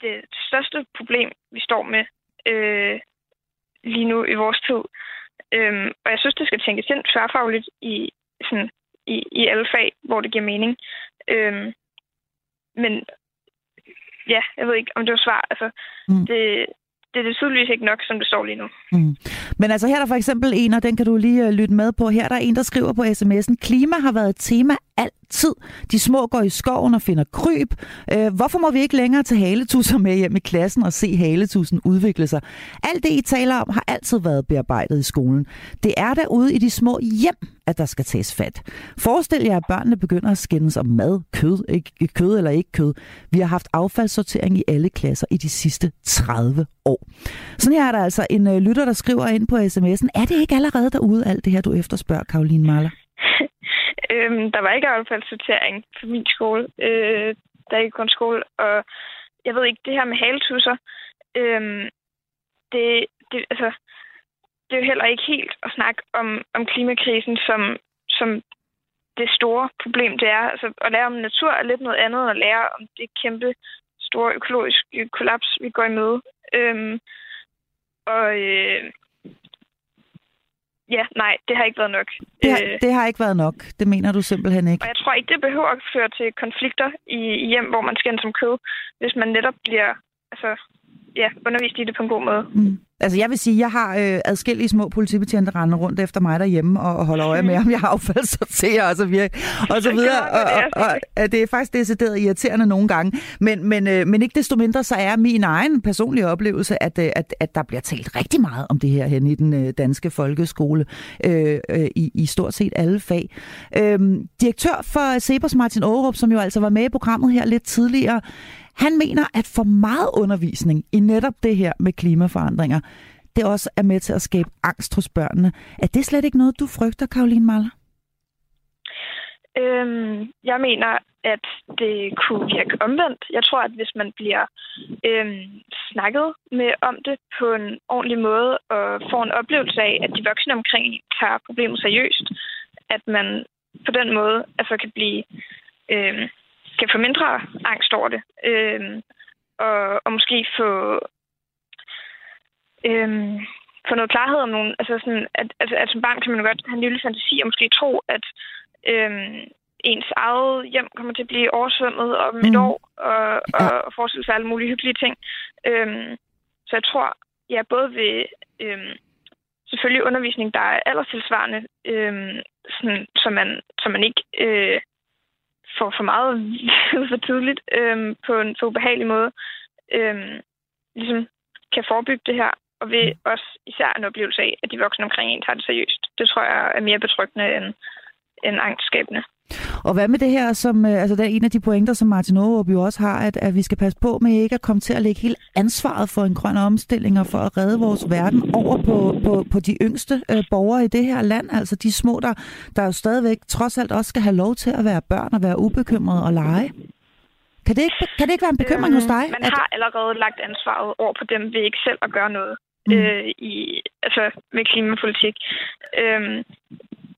det største problem, vi står med øh, lige nu i vores tid. Øhm, og jeg synes, det skal tænkes ind tværfagligt i sådan i, i alle fag, hvor det giver mening. Øhm, men ja, jeg ved ikke, om det var svar. Altså, mm. det, det er det tydeligvis ikke nok, som det står lige nu. Mm. Men altså her er der for eksempel en, og den kan du lige uh, lytte med på. Her er der en, der skriver på sms'en, klima har været et tema altid. De små går i skoven og finder kryb. Øh, hvorfor må vi ikke længere tage haletusser med hjem i klassen og se haletusen udvikle sig? Alt det, I taler om, har altid været bearbejdet i skolen. Det er derude i de små hjem, at der skal tages fat. Forestil jer, at børnene begynder at skændes om mad, kød, ikke, kød eller ikke kød. Vi har haft affaldssortering i alle klasser i de sidste 30 år. Sådan her er der altså en øh, lytter, der skriver ind på sms'en. Er det ikke allerede derude, alt det her, du efterspørger, Karoline Maller? øhm, der var ikke affaldssortering på min skole, øh, der er ikke skole, og jeg ved ikke, det her med haletusser, øhm, det, det, altså, det er jo heller ikke helt at snakke om, om klimakrisen som, som det store problem, det er. Altså, at lære om natur er lidt noget andet, end at lære om det kæmpe store økologiske kollaps, vi går i møde. Øhm, og øh, ja, nej, det har ikke været nok. Det har, øh, det har ikke været nok. Det mener du simpelthen ikke. Og jeg tror ikke, det behøver at føre til konflikter i, i hjem, hvor man skændes som kød, hvis man netop bliver altså, ja, undervist i det på en god måde. Mm. Altså jeg vil sige, jeg har øh, adskillige små politibetjente rende rundt efter mig derhjemme og, og holder øje med, om jeg har affaldssorterer og så videre. Og så videre. Og, og, og, og det er faktisk decideret irriterende nogle gange. Men, men, øh, men ikke desto mindre, så er min egen personlige oplevelse, at, øh, at, at der bliver talt rigtig meget om det her hen i den øh, danske folkeskole øh, øh, i, i stort set alle fag. Øh, direktør for Sebers Martin Aarup, som jo altså var med i programmet her lidt tidligere, han mener, at for meget undervisning i netop det her med klimaforandringer, det også er med til at skabe angst hos børnene. Er det slet ikke noget, du frygter, Karoline Maller? Øhm, jeg mener, at det kunne virke omvendt. Jeg tror, at hvis man bliver øhm, snakket med om det på en ordentlig måde og får en oplevelse af, at de voksne omkring tager problemet seriøst, at man på den måde altså kan blive øhm, kan få mindre angst over det. Øh, og, og måske få, øh, få noget klarhed om nogen. Altså, sådan, at, altså, at som barn kan man jo godt have en lille fantasi og måske tro, at øh, ens eget hjem kommer til at blive oversvømmet om mm. et år, og, og, og forestille sig alle mulige hyggelige ting. Øh, så jeg tror, ja, både ved øh, selvfølgelig undervisning, der er alderstilsvarende, øh, sådan, så, man, så man ikke øh, får for meget for tidligt øhm, på en så ubehagelig måde, øhm, ligesom kan forebygge det her. og ved også især en oplevelse af, at de voksne omkring en tager det seriøst. Det tror jeg er mere betryggende end, end angstskabende. Og hvad med det her, som øh, altså der er en af de pointer, som Martin Aarup jo også har, at, at vi skal passe på med ikke at komme til at lægge hele ansvaret for en grøn omstilling og for at redde vores verden over på, på, på de yngste øh, borgere i det her land, altså de små, der, der jo stadigvæk trods alt også skal have lov til at være børn og være ubekymrede og lege. Kan det ikke, kan det ikke være en bekymring øhm, hos dig? Man at... har allerede lagt ansvaret over på dem ved ikke selv at gøre noget mm. øh, i, altså med klimapolitik. Øhm,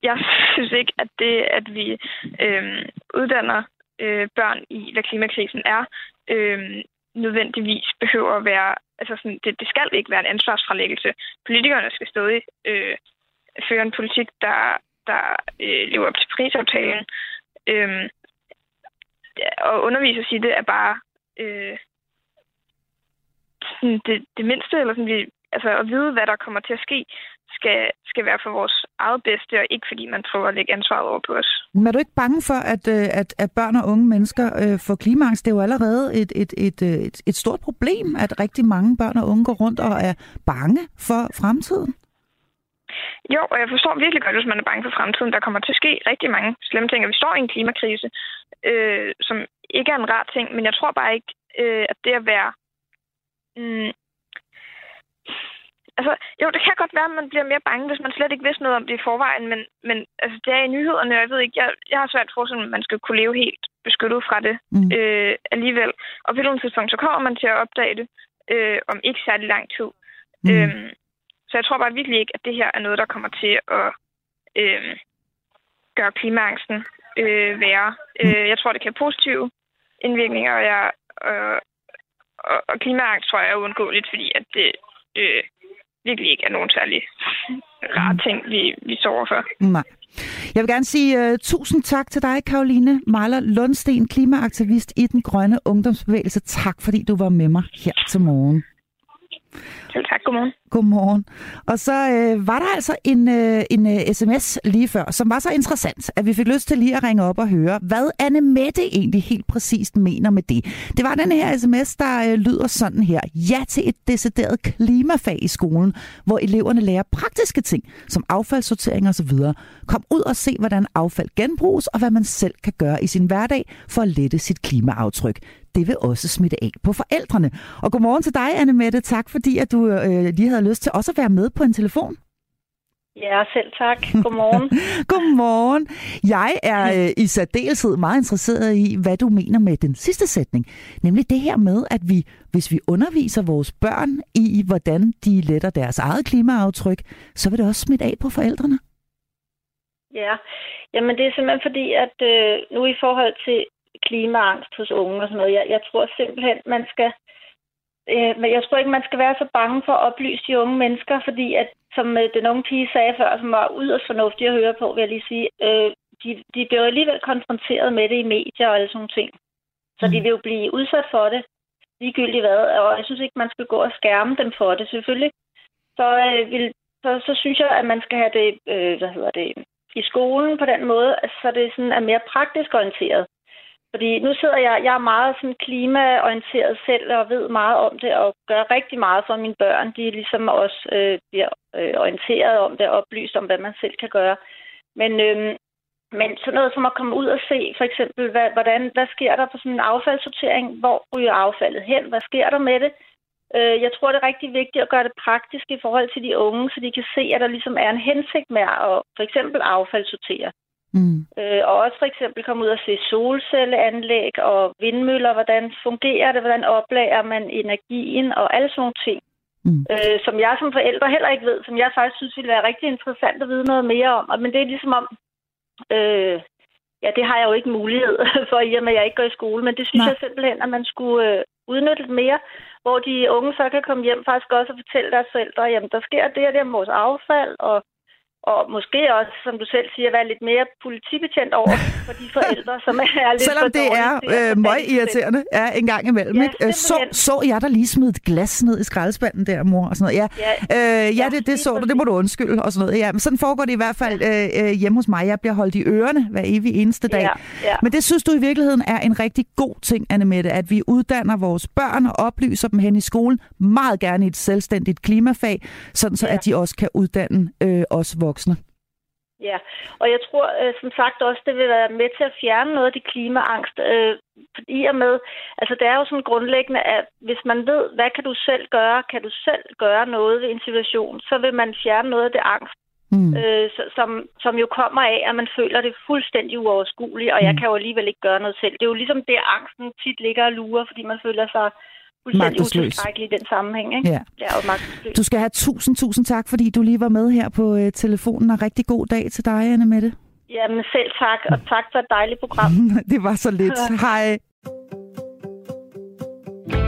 jeg synes ikke, at det, at vi øh, uddanner øh, børn i, hvad klimakrisen er, øh, nødvendigvis behøver at være... Altså sådan, det, det skal ikke være en ansvarsfralæggelse. Politikerne skal stadig øh, føre en politik, der, der øh, lever op til prisaftalen. Øh, og undervise sig i det er bare øh, sådan det, det mindste, eller sådan, vi, altså at vide, hvad der kommer til at ske, skal, skal være for vores eget bedste, og ikke fordi man prøver at lægge ansvaret over på os. Men er du ikke bange for, at, øh, at, at børn og unge mennesker øh, får klimaangst? Det er jo allerede et, et, et, øh, et, et stort problem, at rigtig mange børn og unge går rundt og er bange for fremtiden. Jo, og jeg forstår virkelig godt, hvis man er bange for fremtiden. Der kommer til at ske rigtig mange slemme ting, og vi står i en klimakrise, øh, som ikke er en rar ting, men jeg tror bare ikke, øh, at det at være... Mm, altså, jo, det kan godt være, at man bliver mere bange, hvis man slet ikke vidste noget om det i forvejen, men, men altså, det er i nyhederne, og jeg ved ikke, jeg, jeg har svært for, at man skal kunne leve helt beskyttet fra det mm. øh, alligevel. Og på et tidspunkt, så kommer man til at opdage det øh, om ikke særlig lang tid. Mm. Øhm, så jeg tror bare virkelig ikke, at det her er noget, der kommer til at øh, gøre klimaangsten øh, være. Mm. Øh, jeg tror, det kan have positive indvirkninger, og, jeg, øh, og, og klimaangst tror jeg er uundgåeligt, fordi at det øh, virkelig ikke er nogen særlig rare mm. ting, vi, vi sover for. Nej. Jeg vil gerne sige uh, tusind tak til dig, Karoline Mejler Lundsten, klimaaktivist i den grønne ungdomsbevægelse. Tak, fordi du var med mig her til morgen. Selv tak. Godmorgen. Godmorgen. Og så øh, var der altså en, øh, en øh, sms lige før, som var så interessant, at vi fik lyst til lige at ringe op og høre, hvad Anne Mette egentlig helt præcist mener med det. Det var den her sms, der øh, lyder sådan her. Ja til et decideret klimafag i skolen, hvor eleverne lærer praktiske ting, som affaldssortering osv. Kom ud og se, hvordan affald genbruges, og hvad man selv kan gøre i sin hverdag for at lette sit klimaaftryk det vil også smitte af på forældrene. Og godmorgen til dig, Anne Mette. Tak fordi, at du øh, lige havde lyst til også at være med på en telefon. Ja, selv tak. Godmorgen. Godmorgen. Jeg er øh, i særdeleshed meget interesseret i, hvad du mener med den sidste sætning. Nemlig det her med, at vi, hvis vi underviser vores børn i, hvordan de letter deres eget klimaaftryk, så vil det også smitte af på forældrene. Ja, jamen det er simpelthen fordi, at øh, nu i forhold til klimaangst hos unge og sådan noget. Jeg, jeg tror simpelthen, man skal... Øh, men jeg tror ikke, man skal være så bange for at oplyse de unge mennesker, fordi at, som øh, den unge pige sagde før, som var yderst fornuftig at høre på, vil jeg lige sige, øh, de, de bliver alligevel konfronteret med det i medier og alle sådan ting. Så mm. de vil jo blive udsat for det, ligegyldigt hvad, og jeg synes ikke, man skal gå og skærme dem for det, selvfølgelig. Så, øh, vil, så, så synes jeg, at man skal have det, øh, hvad hedder det, i skolen på den måde, så det sådan er mere praktisk orienteret. Fordi nu sidder jeg, jeg er meget sådan klimaorienteret selv og ved meget om det og gør rigtig meget for mine børn. De ligesom også øh, bliver øh, orienteret om det og oplyst om, hvad man selv kan gøre. Men, øh, men sådan noget som at komme ud og se, for eksempel, hvad, hvordan, hvad sker der på sådan en affaldssortering? Hvor ryger affaldet hen? Hvad sker der med det? Øh, jeg tror, det er rigtig vigtigt at gøre det praktisk i forhold til de unge, så de kan se, at der ligesom er en hensigt med at for eksempel affaldssortere. Mm. Øh, og også for eksempel komme ud og se solcelleanlæg og vindmøller, hvordan fungerer det, hvordan oplager man energien og alle sådan nogle ting. Mm. Øh, som jeg som forældre heller ikke ved, som jeg faktisk synes ville være rigtig interessant at vide noget mere om. Men det er ligesom om, øh, ja, det har jeg jo ikke mulighed for, i og med at jeg ikke går i skole, men det synes Nej. jeg simpelthen, at man skulle øh, udnytte lidt mere, hvor de unge så kan komme hjem faktisk også og fortælle deres forældre, jamen der sker det og det med vores affald, og og måske også, som du selv siger, være lidt mere politibetjent over for de forældre, som er lidt Selvom det er øh, møg irriterende ja, en gang imellem. Ja, ikke? Øh, så, så jeg der lige smidt et glas ned i skraldespanden der, mor? Og sådan noget. Ja, ja, øh, ja det, det så du, det må du undskylde. Og sådan noget. Ja, men sådan foregår det i hvert fald øh, øh, hjemme hos mig. Jeg bliver holdt i ørerne hver evig eneste dag. Ja, ja. Men det synes du i virkeligheden er en rigtig god ting, Annemette, at vi uddanner vores børn og oplyser dem hen i skolen, meget gerne i et selvstændigt klimafag, sådan så ja. at de også kan uddanne øh, os voksne. Ja, og jeg tror øh, som sagt også, det vil være med til at fjerne noget af de klimaangst. Øh, I og med, altså det er jo sådan grundlæggende, at hvis man ved, hvad kan du selv gøre, kan du selv gøre noget ved en situation, så vil man fjerne noget af det angst, mm. øh, som, som jo kommer af, at man føler det fuldstændig uoverskueligt, og mm. jeg kan jo alligevel ikke gøre noget selv. Det er jo ligesom det, angsten tit ligger og lurer, fordi man føler sig fuldstændig utilstrækkelig i den sammenhæng. Ikke? Ja. Det er jo magtesløs. Du skal have tusind, tusind tak, fordi du lige var med her på øh, telefonen, og rigtig god dag til dig, Anne Mette. Jamen selv tak, og tak for et dejligt program. det var så lidt. Hej.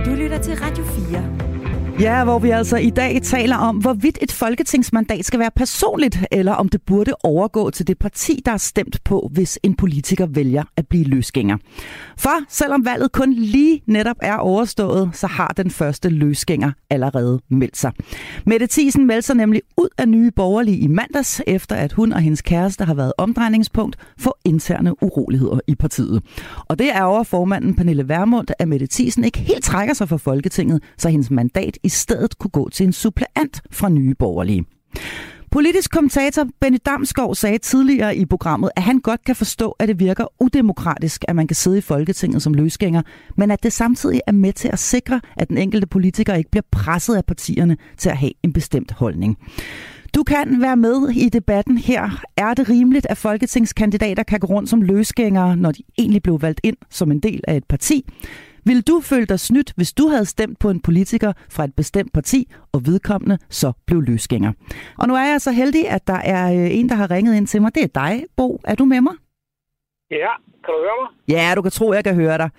Du lytter til Radio 4. Ja, hvor vi altså i dag taler om, hvorvidt et folketingsmandat skal være personligt, eller om det burde overgå til det parti, der er stemt på, hvis en politiker vælger at blive løsgænger. For selvom valget kun lige netop er overstået, så har den første løsgænger allerede meldt sig. Mette Thiesen meldte sig nemlig ud af nye borgerlige i mandags, efter at hun og hendes kæreste har været omdrejningspunkt for interne uroligheder i partiet. Og det er over formanden Pernille Vermund, at Mette Thiesen ikke helt trækker sig fra Folketinget, så hendes mandat i i stedet kunne gå til en suppleant fra Nye Borgerlige. Politisk kommentator Benny Damskov sagde tidligere i programmet, at han godt kan forstå, at det virker udemokratisk, at man kan sidde i Folketinget som løsgænger, men at det samtidig er med til at sikre, at den enkelte politiker ikke bliver presset af partierne til at have en bestemt holdning. Du kan være med i debatten her. Er det rimeligt, at folketingskandidater kan gå rundt som løsgængere, når de egentlig blev valgt ind som en del af et parti? Vil du føle dig snydt, hvis du havde stemt på en politiker fra et bestemt parti, og vedkommende så blev løsgænger? Og nu er jeg så heldig, at der er øh, en, der har ringet ind til mig. Det er dig, Bo. Er du med mig? Ja, kan du høre mig? Ja, du kan tro, jeg kan høre dig.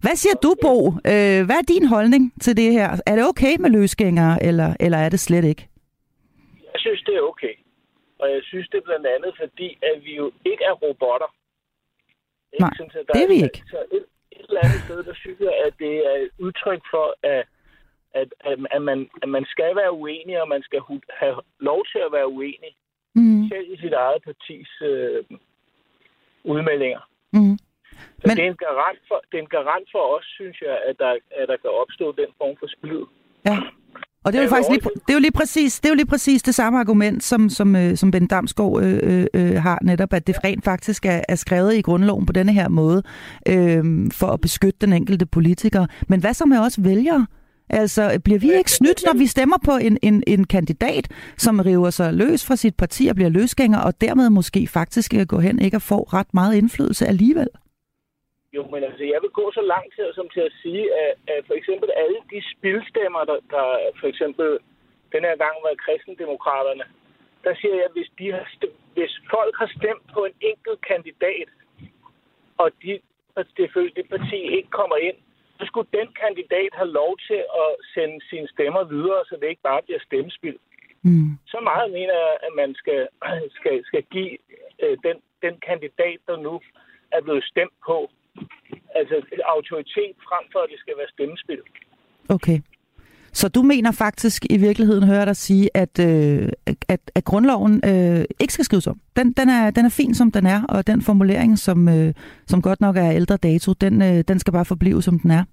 Hvad siger du, Bo? Øh, hvad er din holdning til det her? Er det okay med løsgængere, eller, eller er det slet ikke? Jeg synes, det er okay. Og jeg synes det er blandt andet, fordi at vi jo ikke er robotter. Jeg Nej, at der det er vi ikke. Så eller andet sted, der synes jeg, at det er et udtryk for, at, at, at, at, man, at man skal være uenig, og man skal have lov til at være uenig. Mm. Selv i sit eget partis øh, udmeldinger. Mm. Så Men... det, er en garant for, det er en garant for os, synes jeg, at der, at der kan opstå den form for splid. Ja. Og det er jo faktisk lige, det er jo lige præcis det er jo lige præcis det samme argument som som øh, som Ben Damsgaard øh, øh, øh, har netop at det rent faktisk er, er skrevet i grundloven på denne her måde øh, for at beskytte den enkelte politiker. Men hvad så med os vælgere? Altså, bliver vi ikke snydt, når vi stemmer på en, en, en kandidat, som river sig løs fra sit parti og bliver løsgænger, og dermed måske faktisk gå hen ikke og få ret meget indflydelse alligevel? Jo, men altså, jeg vil gå så langt til, som til at sige, at, at for eksempel alle de spilstemmer, der, der for eksempel den her gang var kristendemokraterne, der siger jeg, at hvis, de har stemt, hvis folk har stemt på en enkelt kandidat, og de, det, det parti ikke kommer ind, så skulle den kandidat have lov til at sende sine stemmer videre, så det ikke bare bliver stemmespil. Mm. Så meget mener jeg, at man skal, skal, skal give øh, den, den kandidat, der nu er blevet stemt på, altså autoritet frem for, at det skal være stemmespil. Okay. Så du mener faktisk i virkeligheden, hører dig sige, at, øh, at, at grundloven øh, ikke skal skrives om. Den, den, er, den er fin, som den er, og den formulering, som, øh, som godt nok er ældre dato, den, øh, den skal bare forblive, som den er.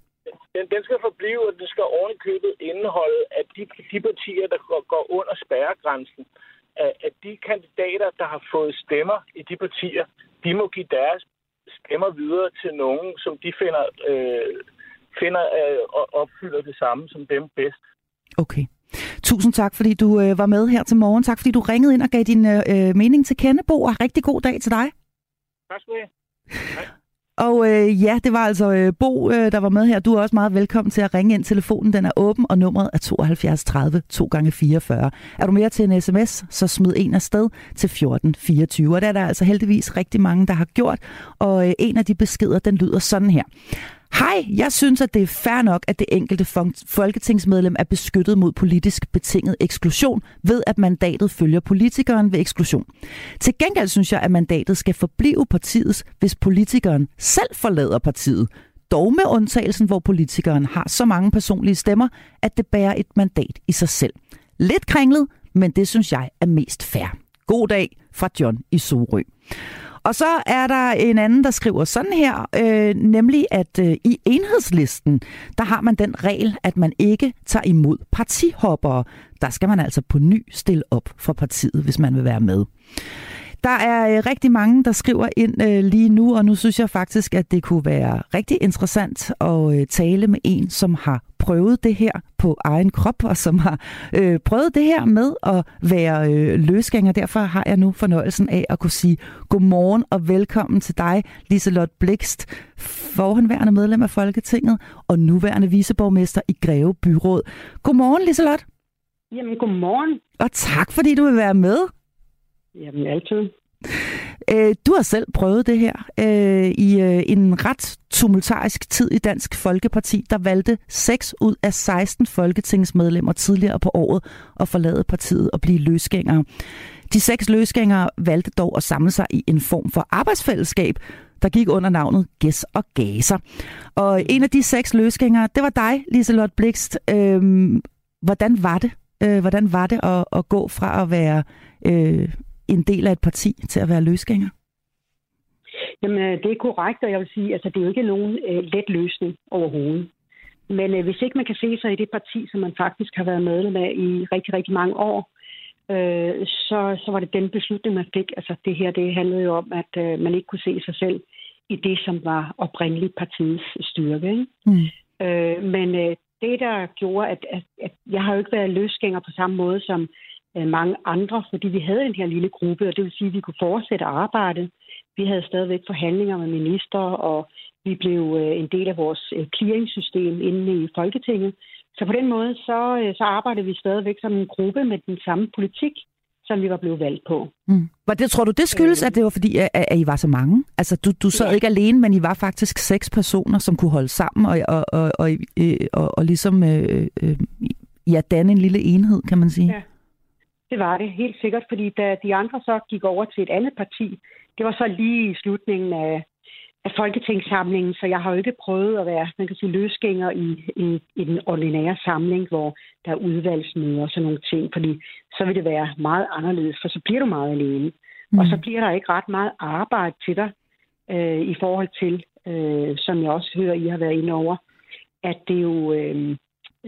Den, den skal forblive, og den skal oven købet indeholde, at de, de partier, der går, går under spærregrænsen, at, at de kandidater, der har fået stemmer i de partier, de må give deres stemmer videre til nogen, som de finder, øh, finder øh, opfylder det samme som dem bedst. Okay. Tusind tak, fordi du øh, var med her til morgen. Tak, fordi du ringede ind og gav din øh, mening til kende, Bo, og rigtig god dag til dig. Tak skal du have. Og øh, ja, det var altså øh, Bo, øh, der var med her. Du er også meget velkommen til at ringe ind. Telefonen den er åben, og nummeret er 72 30 2 gange 44 Er du mere til en sms, så smid en afsted til 1424. Og det er der altså heldigvis rigtig mange, der har gjort. Og øh, en af de beskeder, den lyder sådan her. Hej, jeg synes, at det er fair nok, at det enkelte folketingsmedlem er beskyttet mod politisk betinget eksklusion ved, at mandatet følger politikeren ved eksklusion. Til gengæld synes jeg, at mandatet skal forblive partiets, hvis politikeren selv forlader partiet. Dog med undtagelsen, hvor politikeren har så mange personlige stemmer, at det bærer et mandat i sig selv. Lidt kringlet, men det synes jeg er mest fair. God dag fra John i Sorø. Og så er der en anden, der skriver sådan her, øh, nemlig at øh, i enhedslisten, der har man den regel, at man ikke tager imod partihoppere. Der skal man altså på ny stille op for partiet, hvis man vil være med. Der er øh, rigtig mange, der skriver ind øh, lige nu, og nu synes jeg faktisk, at det kunne være rigtig interessant at øh, tale med en, som har prøvet det her på egen krop, og som har øh, prøvet det her med at være øh, løsgænger. Derfor har jeg nu fornøjelsen af at kunne sige godmorgen og velkommen til dig, Liselot Blikst, forhenværende medlem af Folketinget og nuværende viceborgmester i Greve Byråd. Godmorgen, Liselot. Jamen, godmorgen. Og tak, fordi du vil være med. Jamen, altid. Øh, du har selv prøvet det her øh, i øh, en ret tumultarisk tid i Dansk Folkeparti, der valgte 6 ud af 16 folketingsmedlemmer tidligere på året at forlade partiet og blive løsgængere. De seks løsgængere valgte dog at samle sig i en form for arbejdsfællesskab, der gik under navnet Gæs og Gaser. Og en af de seks løsgængere, det var dig, Liselot Blikst. Øhm, hvordan var det? Øh, hvordan var det at, at gå fra at være øh, en del af et parti til at være løsgænger? Jamen, øh, det er korrekt, og jeg vil sige, altså det er jo ikke nogen øh, let løsning overhovedet. Men øh, hvis ikke man kan se sig i det parti, som man faktisk har været medlem af i rigtig, rigtig mange år, øh, så, så var det den beslutning, man fik. Altså det her, det handlede jo om, at øh, man ikke kunne se sig selv i det, som var oprindeligt partiets styrke. Ikke? Mm. Øh, men øh, det, der gjorde, at, at, at jeg har jo ikke været løsgænger på samme måde som mange andre, fordi vi havde en her lille gruppe, og det vil sige, at vi kunne fortsætte arbejde. Vi havde stadigvæk forhandlinger med minister, og vi blev øh, en del af vores øh, clearingssystem inde i Folketinget. Så på den måde, så, øh, så arbejdede vi stadigvæk som en gruppe med den samme politik, som vi var blevet valgt på. Mm. Var det, tror du, det skyldes, øh, at det var fordi, at, at I var så mange? Altså, du, du sad ja. ikke alene, men I var faktisk seks personer, som kunne holde sammen og, og, og, og, øh, og, og ligesom øh, øh, ja, danne en lille enhed, kan man sige. Ja. Det var det, helt sikkert, fordi da de andre så gik over til et andet parti, det var så lige i slutningen af, af folketingssamlingen, så jeg har jo ikke prøvet at være, man kan sige, løsgænger i, i, i den ordinære samling, hvor der er udvalgsmøder og sådan nogle ting, fordi så vil det være meget anderledes, for så bliver du meget alene. Mm. Og så bliver der ikke ret meget arbejde til dig øh, i forhold til, øh, som jeg også hører, I har været inde over, at det jo, øh,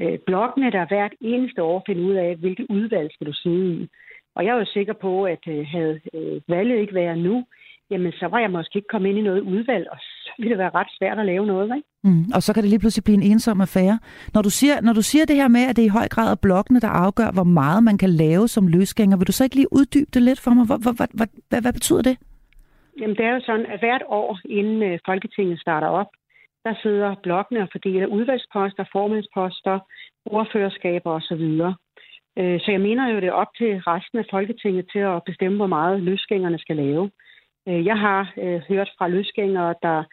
øh, bloggene, der hvert eneste år finder ud af, hvilket udvalg skal du sidde i. Og jeg er jo sikker på, at øh, havde øh, valget ikke været nu, jamen så var jeg måske ikke kommet ind i noget udvalg, og så ville det være ret svært at lave noget, ikke? Mm, og så kan det lige pludselig blive en ensom affære. Når du, siger, når du siger det her med, at det er i høj grad er bloggene, der afgør, hvor meget man kan lave som løsgænger, vil du så ikke lige uddybe det lidt for mig? Hvad, hvad, hvad, hvad, hvad betyder det? Jamen det er jo sådan, at hvert år, inden øh, Folketinget starter op, der sidder blokkene og fordeler udvalgsposter, formandsposter, ordførerskaber osv. Øh, så jeg mener jo, det er op til resten af Folketinget til at bestemme, hvor meget løsgængerne skal lave. Øh, jeg har øh, hørt fra løsgængere, der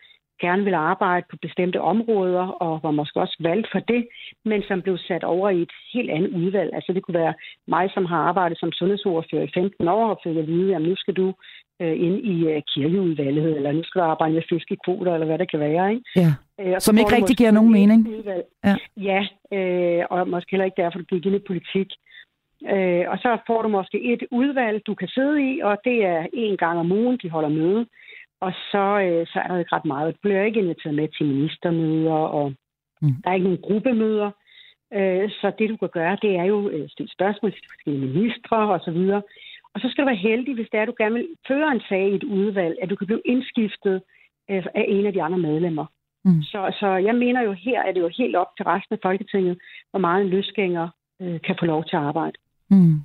gerne vil arbejde på bestemte områder, og var måske også valgt for det, men som blev sat over i et helt andet udvalg. Altså det kunne være mig, som har arbejdet som sundhedsordfører i 15 år, og fik at vide, at nu skal du øh, ind i øh, kirkeudvalget, eller nu skal du arbejde med fiskekvoter, eller hvad det kan være. Ikke? Ja. Øh, Som ikke rigtig giver nogen mening. Ja, ja øh, og måske heller ikke derfor, du gik ind i politik. Øh, og så får du måske et udvalg, du kan sidde i, og det er en gang om ugen, de holder møde. Og så, øh, så er der ikke ret meget. Du bliver ikke inviteret med til ministermøder, og mm. der er ikke nogen gruppemøder. Øh, så det, du kan gøre, det er jo øh, stille spørgsmål til forskellige ministre og så videre. Og så skal du være heldig, hvis det er, at du gerne vil føre en sag i et udvalg, at du kan blive indskiftet øh, af en af de andre medlemmer. Mm. Så, så jeg mener jo, her er det jo helt op til resten af Folketinget, hvor meget en løsgænger øh, kan få lov til at arbejde. Mm.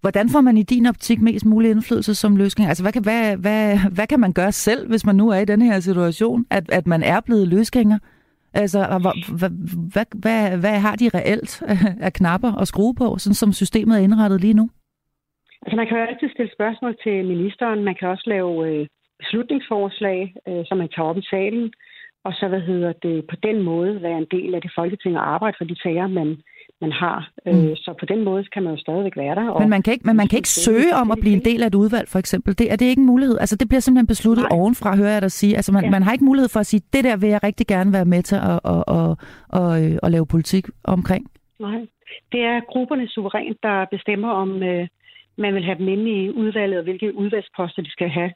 Hvordan får man i din optik mest mulig indflydelse som løsgænger? Altså, hvad kan, hvad, hvad, hvad kan man gøre selv, hvis man nu er i den her situation, at, at man er blevet løsgænger? Altså, hvad, hvad, hvad, hvad, hvad har de reelt af knapper at skrue på, sådan som systemet er indrettet lige nu? Altså, man kan jo altid stille spørgsmål til ministeren. Man kan også lave øh, beslutningsforslag, øh, som man tager op i salen. og så, hvad hedder det, på den måde være en del af det folketing og arbejde for de sager, man, man har. Mm. Øh, så på den måde kan man jo stadigvæk være der. Og men man kan ikke, men man kan ikke søge om at blive en del af et udvalg, for eksempel. Det, er det ikke en mulighed? Altså, det bliver simpelthen besluttet Nej. ovenfra, hører jeg dig sige. Altså, man, ja. man har ikke mulighed for at sige, det der vil jeg rigtig gerne være med til at, at, at, at, at, at lave politik omkring. Nej, det er grupperne suverænt, der bestemmer, om øh, man vil have dem inde i udvalget, og hvilke udvalgsposter de skal have.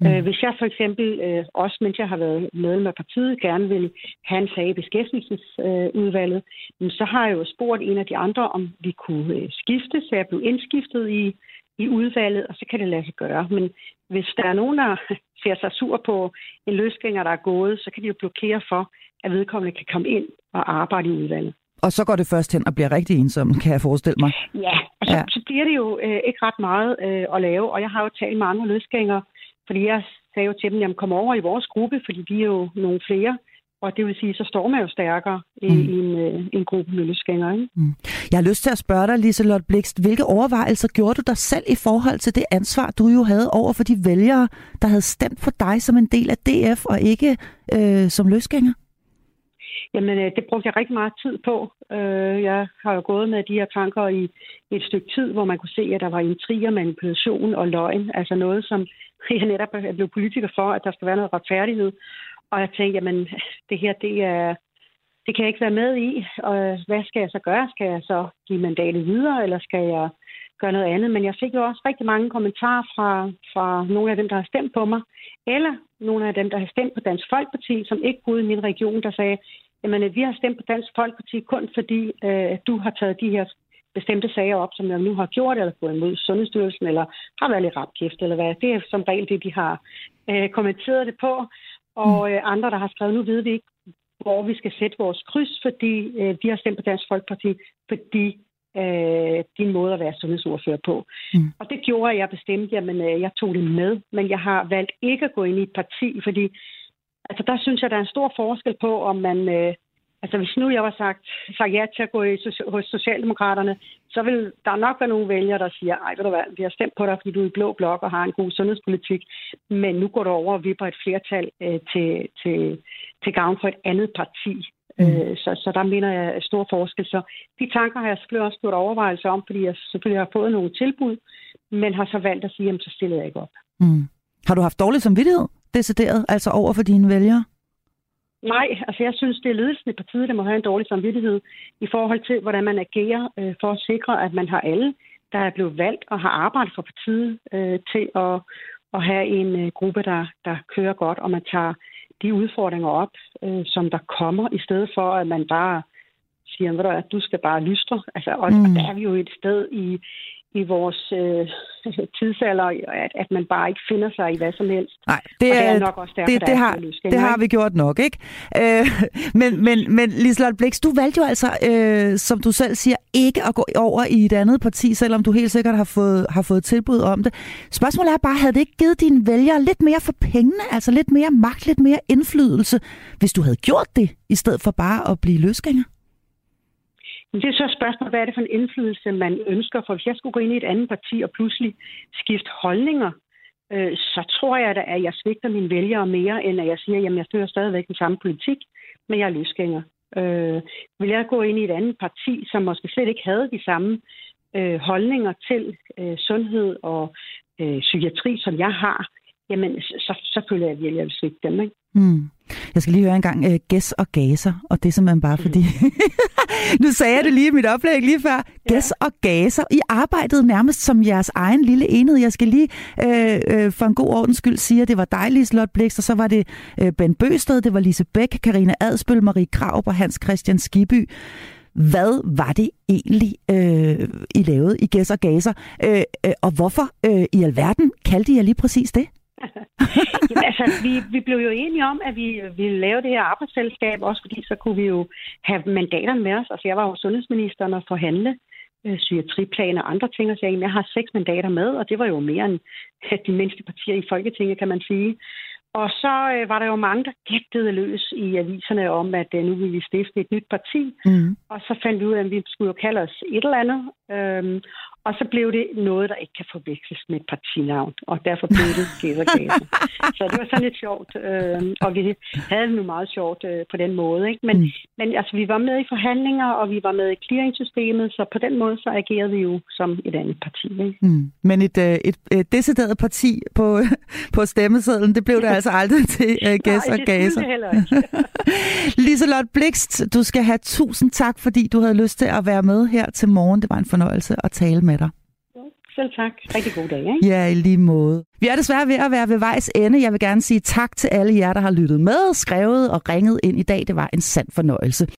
Mm. Øh, hvis jeg for eksempel, øh, også mens jeg har været medlem af partiet, gerne vil have en sag i beskæftigelsesudvalget, så har jeg jo spurgt en af de andre, om vi kunne øh, skifte, så jeg blev indskiftet i, i udvalget, og så kan det lade sig gøre. Men hvis der er nogen, der ser sig sur på en løsgænger, der er gået, så kan de jo blokere for, at vedkommende kan komme ind og arbejde i udvalget. Og så går det først hen og bliver rigtig ensom, kan jeg forestille mig. Ja, og så, ja. så bliver det jo øh, ikke ret meget øh, at lave. Og jeg har jo talt med andre løsgængere, fordi jeg sagde jo til dem, jamen kom over i vores gruppe, fordi de er jo nogle flere. Og det vil sige, så står man jo stærkere i, mm. i en, øh, en gruppe med løsgængere. Ikke? Mm. Jeg har lyst til at spørge dig, Liselotte Blikst, hvilke overvejelser gjorde du dig selv i forhold til det ansvar, du jo havde over for de vælgere, der havde stemt for dig som en del af DF og ikke øh, som løsgænger? Jamen, øh, det brugte jeg rigtig meget tid på. Øh, jeg har jo gået med de her tanker i et stykke tid, hvor man kunne se, at der var intriger, manipulation og løgn. Altså noget, som jeg netop er blevet politiker for, at der skal være noget retfærdighed. Og jeg tænkte, jamen, det her, det er, det kan jeg ikke være med i. Og hvad skal jeg så gøre? Skal jeg så give mandatet videre, eller skal jeg gøre noget andet? Men jeg fik jo også rigtig mange kommentarer fra, fra nogle af dem, der har stemt på mig, eller nogle af dem, der har stemt på Dansk Folkeparti, som ikke boede i min region, der sagde, jamen, vi har stemt på Dansk Folkeparti kun fordi, øh, du har taget de her bestemte sager op, som jeg nu har gjort, eller gået imod Sundhedsstyrelsen, eller har været lidt rapkæft, eller hvad. Det er som regel det, de har øh, kommenteret det på. Og mm. øh, andre, der har skrevet, nu ved vi ikke, hvor vi skal sætte vores kryds, fordi øh, vi har stemt på Dansk Folkeparti, fordi øh, din måde at være sundhedsordfører på. Mm. Og det gjorde, jeg bestemte, jamen øh, jeg tog det med, men jeg har valgt ikke at gå ind i et parti, fordi Altså, der synes jeg, der er en stor forskel på, om man... Øh, altså, hvis nu jeg var sagt, sagt ja til at gå i, hos Socialdemokraterne, så vil der nok være nogle vælgere, der siger, ej, ved du hvad, vi har stemt på dig, fordi du er i blå blok og har en god sundhedspolitik, men nu går du over og vipper et flertal øh, til, til, til gavn for et andet parti. Mm. Øh, så, så der mener jeg stor forskel. Så de tanker har jeg selvfølgelig også gjort overvejelser om, fordi jeg selvfølgelig har fået nogle tilbud, men har så valgt at sige, jamen så stiller jeg ikke op. Mm. Har du haft dårlig samvittighed? Decideret, altså over for dine vælgere? Nej, altså jeg synes, det er ledelsen i partiet, der må have en dårlig samvittighed i forhold til, hvordan man agerer øh, for at sikre, at man har alle, der er blevet valgt og har arbejdet for partiet øh, til at, at have en øh, gruppe, der, der kører godt, og man tager de udfordringer op, øh, som der kommer, i stedet for, at man bare siger, at du skal bare lystre. Altså, og, mm. og der er vi jo et sted i, i vores øh, tidsalder, at, at man bare ikke finder sig i hvad som helst. Nej, det, er, det er nok også derfor, det, det, har, det har vi gjort nok, ikke? Øh, men, men, men Liselotte Blix, du valgte jo altså, øh, som du selv siger, ikke at gå over i et andet parti, selvom du helt sikkert har fået, har fået tilbud om det. Spørgsmålet er bare, havde det ikke givet dine vælgere lidt mere for pengene, altså lidt mere magt, lidt mere indflydelse, hvis du havde gjort det, i stedet for bare at blive løsgænger? Men det er så spørgsmålet, hvad er det for en indflydelse, man ønsker? For hvis jeg skulle gå ind i et andet parti og pludselig skifte holdninger, øh, så tror jeg da, at jeg svigter mine vælgere mere, end at jeg siger, at jeg fører stadigvæk den samme politik, men jeg er løsgænger. Øh, vil jeg gå ind i et andet parti, som måske slet ikke havde de samme øh, holdninger til øh, sundhed og øh, psykiatri, som jeg har, jamen så, så føler jeg, at jeg vil svigte dem. Ikke? Mm. Jeg skal lige høre en gang uh, gæs og gaser, og det er simpelthen bare fordi... nu sagde jeg det lige i mit oplæg lige før. Gæs ja. og gaser. I arbejdede nærmest som jeres egen lille enhed. Jeg skal lige uh, uh, for en god ordens skyld sige, at det var dig, Liselotte Blikst, og så var det uh, Ben Bøsted, det var Lise Bæk, Karina Adspøl, Marie Krav og Hans Christian Skiby. Hvad var det egentlig, øh, I lavede i Gæs og Gaser? Øh, øh, og hvorfor øh, i alverden kaldte I jer lige præcis det? Jamen, altså, vi, vi blev jo enige om, at vi ville lave det her arbejdsselskab, også fordi så kunne vi jo have mandaterne med os. Altså, jeg var jo sundhedsministeren og forhandle øh, psykiatriplan og andre ting, og sagde, at jeg har seks mandater med, og det var jo mere end de mindste partier i Folketinget, kan man sige. Og så øh, var der jo mange, der gættede løs i aviserne om, at øh, nu ville vi stifte et nyt parti. Mm. Og så fandt vi ud af, at vi skulle jo kalde os et eller andet. Øhm, Og så blev det noget, der ikke kan forveksles med et partinavn, og derfor blev det Gæs og Gase. så det var sådan lidt sjovt, øh, og vi havde det nu meget sjovt øh, på den måde. Ikke? Men, mm. men altså, vi var med i forhandlinger, og vi var med i clearingsystemet, så på den måde så agerede vi jo som et andet parti. Ikke? Mm. Men et, øh, et, et decideret parti på, på stemmesedlen, det blev det altså aldrig til uh, Gæs og. Nej, heller ikke. Liselotte Blikst, du skal have tusind tak, fordi du havde lyst til at være med her til morgen. Det var en fornøjelse at tale med dig. Selv tak. Rigtig god dag, ikke? Ja, i lige måde. Vi er desværre ved at være ved vejs ende. Jeg vil gerne sige tak til alle jer, der har lyttet med, skrevet og ringet ind i dag. Det var en sand fornøjelse.